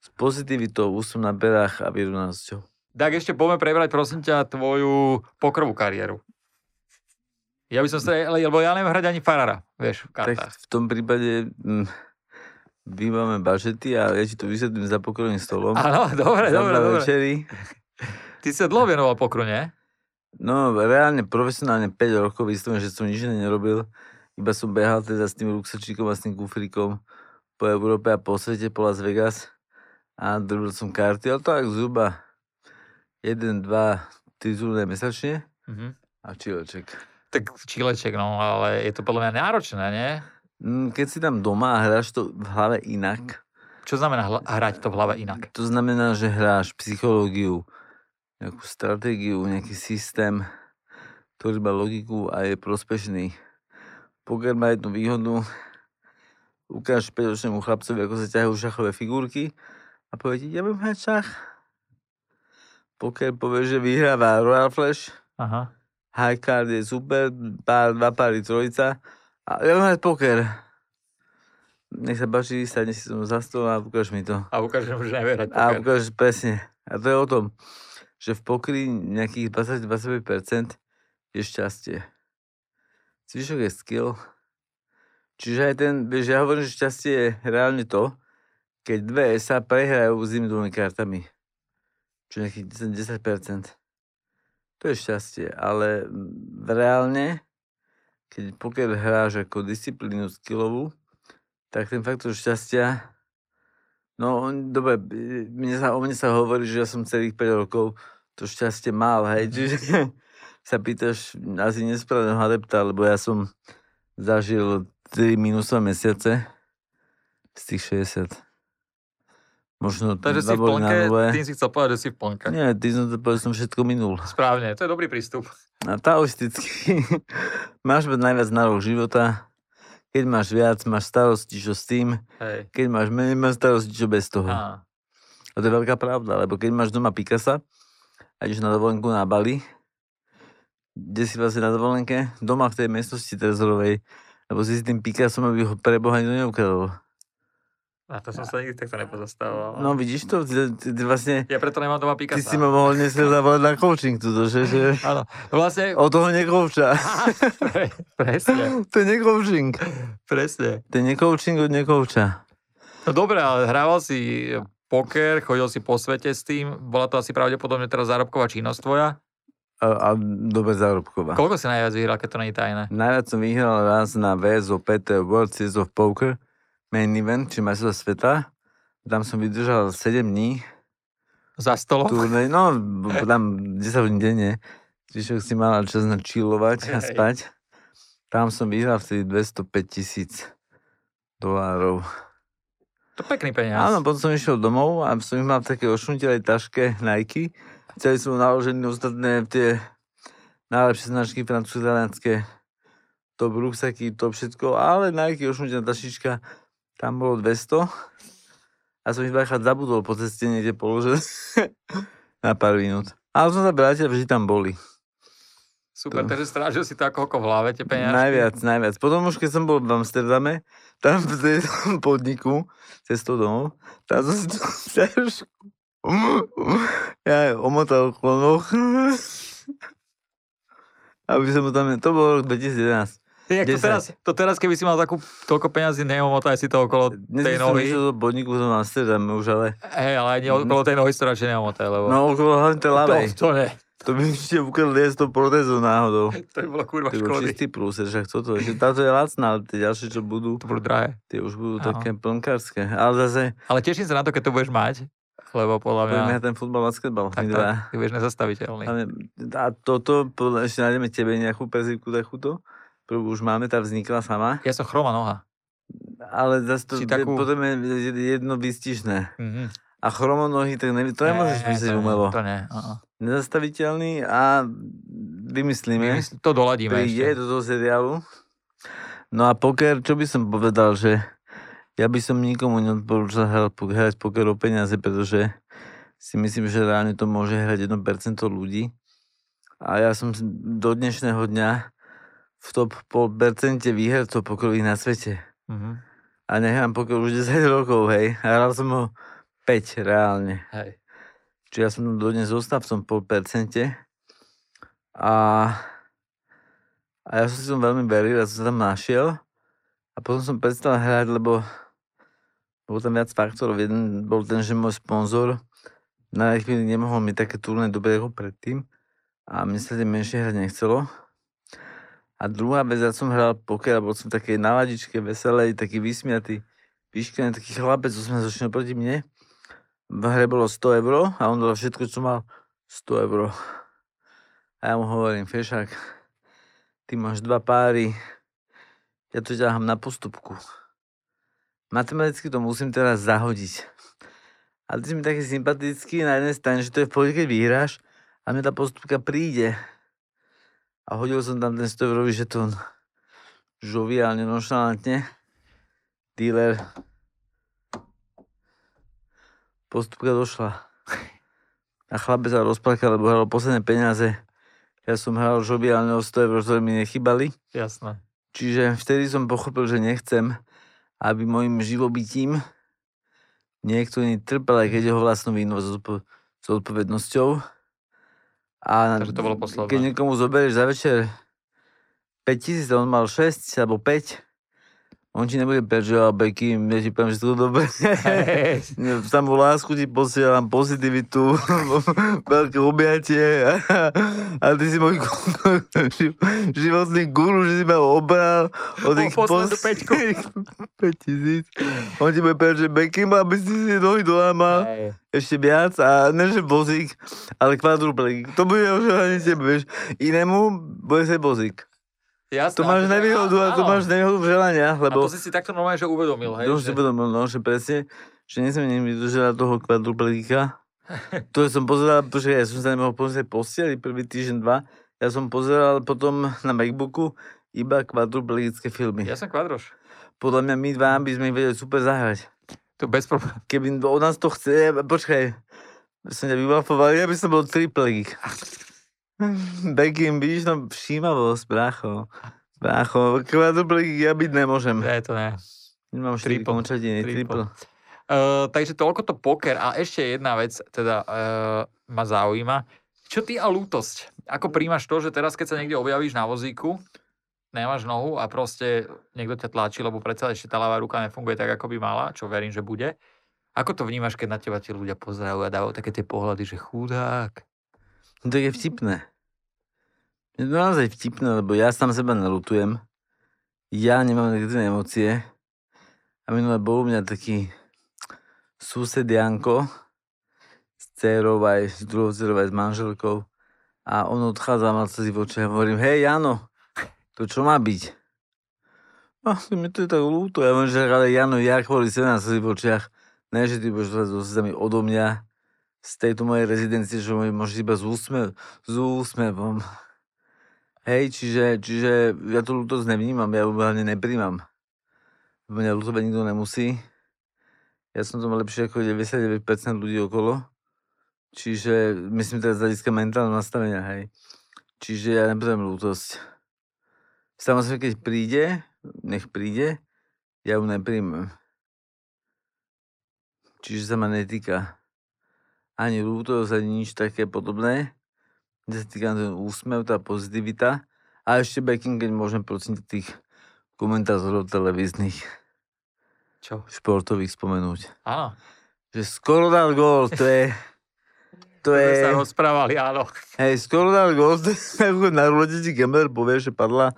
s pozitivitou, úsom na perách a vyrovnanosťou. Tak ešte poďme prebrať, prosím ťa, tvoju pokrovú kariéru. Ja by som sa, lebo ja neviem hrať ani farára, vieš, v Tak kartách. v tom prípade mm, vybáme bažety a ja ti to vysvetlím za pokrovým stolom. Áno, dobre, dobre, dobre. Ty sa dlho venoval pokru, nie? No, reálne, profesionálne 5 rokov, vyslovene, že som nič nerobil. Iba som behal teda s tým ruksačíkom a s tým kufrikom po Európe a po svete, po Las Vegas. A drobil som karty, ale tak zhruba 1, 2, 3 turné mesačne Mhm. a čileček. Tak čileček, no, ale je to podľa mňa náročné, nie? Mm, Keď si tam doma a hráš to v hlave inak, Čo znamená hla- hrať to v hlave inak? to znamená, že hráš psychológiu, nejakú stratégiu, nejaký systém, ktorý má logiku a je prospešný. Poker má jednu výhodu, ukáž 5-ročnému chlapcovi, ako sa ťahajú šachové figurky a povie ti, ja budem hrať šach. Poker povie, že vyhráva Royal Flash, Aha. high card je super, pár, dva páry, trojica a ja budem hrať poker. Nech sa páči, sadne si som za stôl a ukáž mi to. A ukážem, že nevie hrať A poker. ukážeš presne. A to je o tom, že v pokry nejakých 20-25% je šťastie. Zvyšok je skill. Čiže aj ten, vieš, ja hovorím, že šťastie je reálne to, keď dve sa prehrajú s tými dvomi kartami. Čo nejakých 10%. 10%. To je šťastie, ale reálne, keď poker hráš ako disciplínu skillovú, tak ten faktor šťastia No, on, dobre, mne sa, o mne sa hovorí, že ja som celých 5 rokov to šťastie mal, hej, čiže sa pýtaš asi nesprávneho adepta, lebo ja som zažil 3 minusové mesiace z tých 60. Možno Takže si v plnke, tým si chcel povedať, že si v plnke. Nie, ty som to povedal, som všetko minul. Správne, to je dobrý prístup. A taoisticky máš mať najviac nárok života. Keď máš viac, máš starosti, čo s tým. Hej. Keď máš menej, máš starosti, čo bez toho. Á, A to je veľká pravda, lebo keď máš doma Picasa a ideš na dovolenku na Bali, kde si vlastne na dovolenke, doma v tej miestnosti trezorovej, lebo si s tým Picassom, aby ho preboha nikto neukradol. a to som sa nikdy takto nepozastával. No vidíš to? Ty, ty, ty vlastne, Ja preto nemám doma ty Picasa. si ma mohol dneska zavolať na coaching tuto, že, že Áno, vlastne, o toho nekouča. Pre- presne, to je necoaching. presne. To je necoaching od nekouča. No dobre, ale hrával si poker, chodil si po svete s tým, bola to asi pravdepodobne teraz zárobková činnosť tvoja. A, a dobre zárobková. Koľko si najviac vyhral, keď to nie je tajné? Najviac som vyhral raz na VSOPT World Series of Poker main event, či majstrov sveta. Tam som vydržal 7 dní. Za stolom? Turnej, no, tam 10 hodín denne. Zvyšok si mala čas na chillovať a spať. Tam som vyhral vtedy 205 tisíc dolárov. To pekný peniaz. Áno, potom som išiel domov a som mal v takej ošuntelej taške Nike. Celý som naložený ostatné tie najlepšie značky francúzske, top ruksaky, top všetko, ale Nike ošuntená tašička, tam bolo 200. A som ich dvakrát zabudol po ceste niekde položené na pár minút. Ale som sa vrátil, že tam boli. Super, to- takže strážil si to ako hoko v hlave, tie peniažky. Najviac, najviac. Potom už keď som bol v Amsterdame, tam v tom podniku, cestou domov, tam som si to ťažko ja omotal klonoch. Aby som tam, to bolo rok 2011. Ty, to, 10. teraz, to teraz, keby si mal takú, toľko peňazí, neomotaj si to okolo Dnes tej som nohy. išiel do podniku v tom Amsterdame už, ale Hej, ale aj nie okolo tej nohy radšej neomotaj, lebo... no okolo hlavne tej ľavej. to, to ne. To by ešte ukradli aj s tou protézou náhodou. To by bolo kurva bol škody. čistý prúser, však toto, že táto je lacná, ale tie ďalšie, čo budú, To budú drahé. tie už budú Áno. také plnkárske. Ale zase, Ale teším sa na to, keď to budeš mať, lebo podľa mňa... budeme ten futbal, basketbal, Tak, tak, ty budeš nezastaviteľný. Ale, a toto, podľa, ešte nájdeme tebe nejakú prezivku takúto. Prvú už máme, tá vznikla sama. Ja som chroma noha. Ale zase to je takú- potom je jedno vystižné. Mhm. A chromonohy, tak nevi, to nemôžeš Ne, myslieť umelo. To nie. uh-uh. Nezastaviteľný a vymyslíme. Vymysl- To doladíme príde ešte. do toho seriálu. No a poker, čo by som povedal, že ja by som nikomu neodporúčal hrať, po- hrať poker o peniaze, pretože si myslím, že reálne to môže hrať 1% ľudí. A ja som do dnešného dňa v top pol percente výhercov pokerových na svete. Mhm. A nehrám poker už 10 rokov, hej. A hral som ho 5 reálne. Hej. Čiže ja som dodnes zostal v tom pol percente. A, a ja som si tom veľmi veril, ja som sa tam našiel. A potom som prestal hrať, lebo bol tam viac faktorov. Jeden bol ten, že môj sponzor na chvíli nemohol mi také turné dobre ako predtým. A mne sa tie menšie hrať nechcelo. A druhá vec, ja som hral poker bol som taký naladičke, veselej, taký vysmiatý, vyškený, taký chlapec, co sme začali proti mne. V hre bolo 100 eur a on dal všetko, čo mal 100 eur. A ja mu hovorím, Fešák, ty máš dva páry, ja to ťahám na postupku. Matematicky to musím teraz zahodiť. A ty si mi taký sympatický na jednej strane, že to je v pohode, keď vyhráš a mne tá postupka príde. A hodil som tam ten 100 eurový žetón. Žoviálne, nonšalantne. Dealer. Postupka došla. A chlapec sa rozplakal, lebo hral posledné peniaze. Ja som hral žoviálne o 100 eur, ktoré mi nechybali. Jasné. Čiže vtedy som pochopil, že nechcem, aby môjim živobytím niekto iný trpel, aj keď jeho vlastnú vínu s odpo- s odpovednosťou. A Takže to bolo posledné. keď niekomu zoberieš za večer 5000 a on mal 6 alebo 5, on ti nebude a Beky, ja ti poviem, že to dobre. Samú lásku ti posielam, pozitivitu, veľké objatie a ty si môj ži- životný guru, že si ma obral o tých poslednú peťku. 5000. On ti bude že Beky, aby si si nohy dolámal ešte viac a ne, že vozík, ale kvadruplegík. To bude už ani tebe, vieš. Inému bude sa vozík. Jasné. To máš nevýhodu a to máš nevýhodu želania, A lebo... to si si takto normálne, že uvedomil, hej? No, že... si uvedomil, no, že presne, že nesmiem nimi vydržať toho kvadruplegíka. To som pozeral, pretože ja som sa nemohol pozrieť posteli prvý týždeň, dva. Ja som pozeral potom na Macbooku iba kvadruplegické filmy. Ja som kvadroš. Podľa mňa my dva by sme ich vedeli super zahrať. To bez problémov. Keby od nás to chce, počkaj, som ťa vyvalfovali, ja by som bol triplegík. Bekim, vidíš tam všímavosť, brácho. Brácho, kvadruplegík ja byť nemôžem. Ne, to ne. Nemám štyri Triple. končatiny, Triple. triple. Uh, takže toľko to poker. A ešte jedna vec, teda uh, ma zaujíma. Čo ty a lútosť? Ako príjmaš to, že teraz, keď sa niekde objavíš na vozíku, nemáš nohu a proste niekto ťa tlačí, lebo predsa ešte tá ľavá ruka nefunguje tak, ako by mala, čo verím, že bude. Ako to vnímaš, keď na teba tí ľudia pozerajú a dávajú také tie pohľady, že chudák? To je vtipné. Je to naozaj vtipné, lebo ja sám seba nalutujem. Ja nemám negatívne emócie. A minulé bol u mňa taký sused Janko s dcerou aj s druhou dcerou aj s manželkou. A on odchádza, mal slzy v očiach. Hovorím, hej, Jano, to čo má byť? A mi to je tak ľúto. Ja hovorím, že ale Jano, ja kvôli sebe na slzy v očiach. Ne, že ty budeš so slzami odo mňa z tejto mojej rezidencie, že môžeš iba s, úsmev, s úsmevom. Hej, čiže, čiže ja tú ľútosť nevnímam, ja ju hlavne nepríjmam. Mňa ľútovať nikto nemusí. Ja som to mal lepšie ako 99% ľudí okolo. Čiže myslím teraz z hľadiska mentálneho nastavenia, hej. Čiže ja nepotrebujem ľútosť. Samozrejme, keď príde, nech príde, ja ju nepríjmem. Čiže sa ma netýka ani ľútosť, ani nič také podobné. Mňa sa týka ten úsmev, tá pozitivita. A ešte backing, keď môžem prosím tých komentátorov televíznych. Čo? Športových spomenúť. Áno. Že skoro dal gól, to je... To je... sa rozprávali, áno. Hej, skoro dal gól, to je ako na rulete ti gambler povie, že padla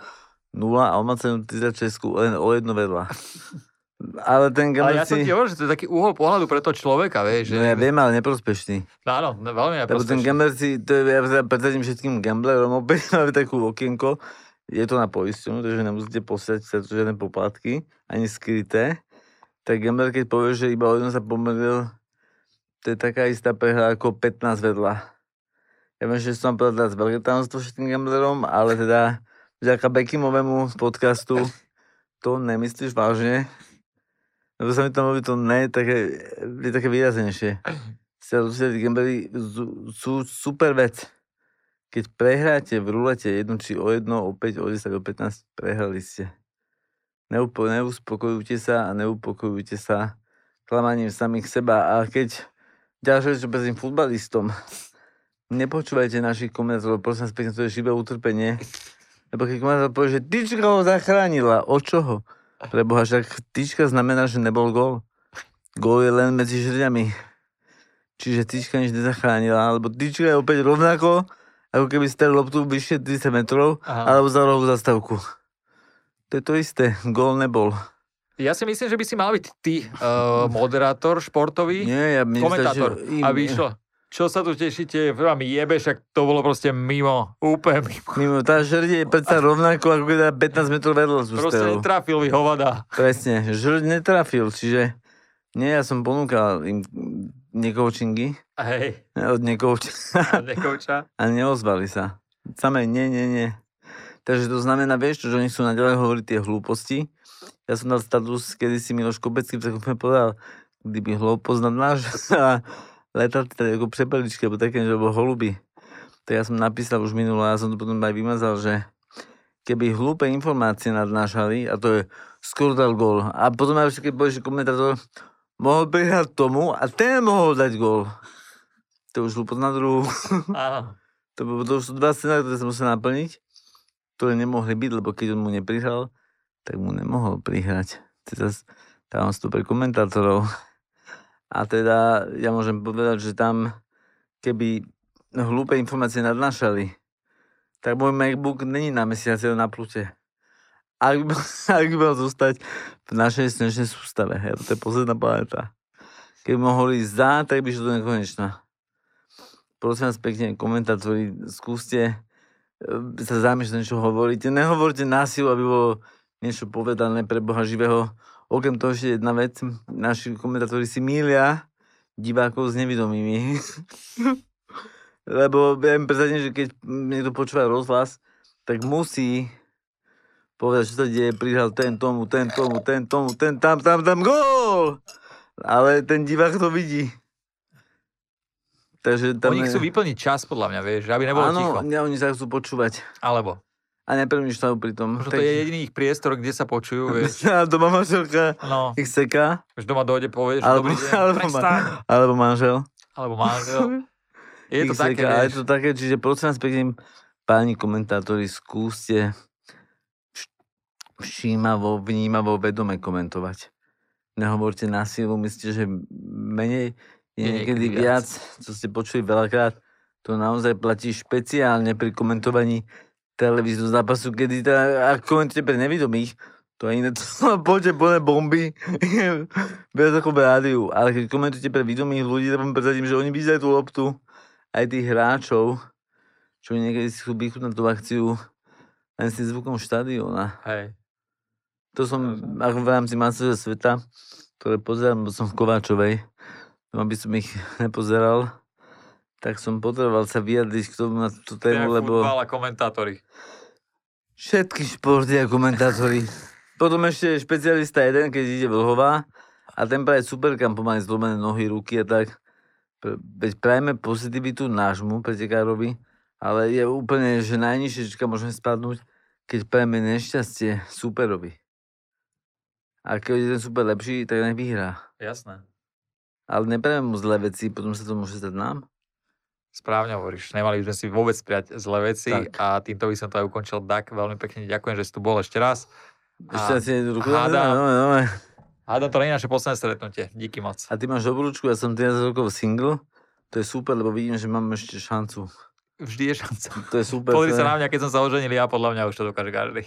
0 a on má cenu 36 len o jedno vedľa. Ale ten Ale gambler ja som si... ti hovoril, že to je taký uhol pohľadu pre toho človeka, vieš. Že... No ja viem, ale neprospešný. No áno, no, veľmi Lebo ten neprospešný. gambler si, to je, ja predsadím všetkým gamblerom, opäť máme takú okienko, je to na poistenu, takže nemusíte posiať sa tu žiadne poplatky, ani skryté. Tak gambler, keď povie, že iba o jedno sa pomýlil, to je taká istá prehra ako 15 vedľa. Ja viem, že som povedal teraz veľké tajomstvo všetkým gamblerom, ale teda vďaka Beckimovému podcastu to nemyslíš vážne. Lebo sa mi tam hovorí to ne, také, je také výraznejšie. Tí gamblery sú- super vec. Keď prehráte v rulete jedno či o jedno, o 5, o 10, o 15, prehrali ste. Neupo, neuspokojujte sa a neupokojujte sa klamaním samých seba. A keď ďalšie, čo bez futbalistom, nepočúvajte našich komentátorov, prosím vás pekne, to je živé utrpenie. Lebo keď komentátor povie, že tyčka ho zachránila, od čoho? Preboha, však tyčka znamená, že nebol gól. Gól je len medzi žrďami. Čiže tyčka nič nezachránila, alebo tyčka je opäť rovnako, ako keby ste loptu vyššie 30 metrov, Aha. alebo za rohu zastavku. To je to isté, gól nebol. Ja si myslím, že by si mal byť ty uh, moderátor športový, Nie, ja komentátor, stačí, im- aby išlo. Čo sa tu tešíte, vám jebe, však to bolo proste mimo, úplne mimo. Mimo, tá žrď je predsa rovnako, ako keď 15 metrov vedľa sú Proste netrafil mi hovada. Presne, žrď netrafil, čiže nie, ja som ponúkal im nekoučingy Hej, od nekouča nekouča. a neozvali sa. Samé nie, nie, nie. Takže to znamená, vieš, čo, že oni sú naďalej hovoriť tie hlúposti. Ja som dal status, kedy si Miloš Kopecký povedal, kdyby hlúposť nad náš a letali tady ako přepeličky, alebo také, že bol holuby. Tak ja som napísal už minulo, a ja som to potom aj vymazal, že keby hlúpe informácie nadnášali, a to je skoro dal gól. A potom aj povieš, že komentátor mohol prihrať tomu a ten mohol dať gól. To už hlúposť na druhú. Áno. To, bolo- to už sú dva scenáre, ktoré sa musia naplniť, ktoré nemohli byť, lebo keď on mu neprihral, tak mu nemohol prihrať. Teda tam sú pre komentátorov. A teda ja môžem povedať, že tam keby hlúpe informácie nadnášali, tak môj MacBook není na mesiace, ale na plute. Ak by, ak by mal zostať v našej slnečnej sústave, hej, to je posledná planéta. Keby mohol ísť za, tak by šlo do nekonečna prosím vás pekne, komentátori, skúste e, sa zamýšľať, čo hovoríte. Nehovorte násilu, aby bolo niečo povedané pre Boha živého. Okrem toho ešte jedna vec, naši komentátori si mília divákov s nevidomými. Lebo im predstavím, že keď niekto počúva rozhlas, tak musí povedať, čo sa deje, prihral ten tomu, ten tomu, ten tomu, ten tam, tam, tam, gól! Ale ten divák to vidí. Takže tam Oni je- chcú vyplniť čas, podľa mňa, vieš, aby nebolo Áno, ticho. mňa oni sa chcú počúvať. Alebo, A nepremýšľajú pri tom. možno to je jediný ich priestor, kde sa počujú, vieš. A doma manželka No, ich seká, už doma dojde, povieš, alebo, dobrý deň, alebo, prestaň. alebo manžel. Alebo manžel. Je to také. A je vieš. to také, čiže prosím vás pekne, páni komentátori, skúste vš- všímavo, vnímavo, vedome komentovať. Nehovorte na silu, myslíte, že menej je niekedy viac. viac, čo ste počuli veľakrát. To naozaj platí špeciálne pri komentovaní televízneho zápasu, kedy tá, ak komentujete pre nevidomých, to je iné, to poďte plné bomby, viac ako rádiu. Ale keď komentujete pre vidomých ľudí, tak vám predstavím, že oni vidia tú loptu, aj tých hráčov, čo mi niekedy si chcú vychutnať tú akciu len s tým zvukom štadióna. Hej. To som ako v rámci masového sveta, ktoré pozerám, bo som v Kováčovej, no aby som ich nepozeral, tak som potreboval sa vyjadriť k tomu na tú tému, lebo Futbal a komentátori. všetky športy a komentátori. Potom ešte špecialista jeden, keď ide vlhová a ten práve super, kam pomaly zlomené nohy, ruky a tak. Veď prajme pozitivitu nášmu pretekárovi, ale je úplne, že najnižšie, môžeme spadnúť, keď prajme nešťastie superovi. A keď je ten super lepší, tak nech vyhrá. Jasné. Ale neprajme mu zlé veci, potom sa to môže stať nám. Správne hovoríš. Nemali by sme si vôbec prijať zlé veci Tak. a týmto by som to aj ukončil. Dak, veľmi pekne ďakujem, že si tu bol ešte raz. Ešte A asi ruku hádam- no, no, no. Hádam, to nie je naše posledné stretnutie. Díky moc. A ty máš obrúčku, ja som 13 rokov single. To je super, lebo vidím, že mám ešte šancu. Vždy je šanca. To je super. Pozri sa na mňa, keď som sa oženil, ja podľa mňa už to dokáže každý.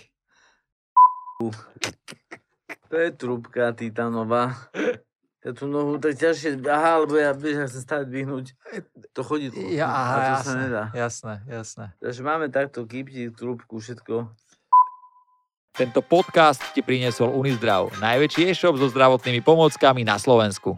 To je trúbka titánová. Ja tú nohu tak ťažšie, aha, lebo ja, vieš, ja chcem stále dvihnúť to chodidlo. Ja, a aha, to sa jasné, nedá. jasné, jasné. Takže máme takto kyptík, trúbku, všetko. Tento podcast ti priniesol Unizdrav, najväčší e-shop so zdravotnými pomôckami na Slovensku.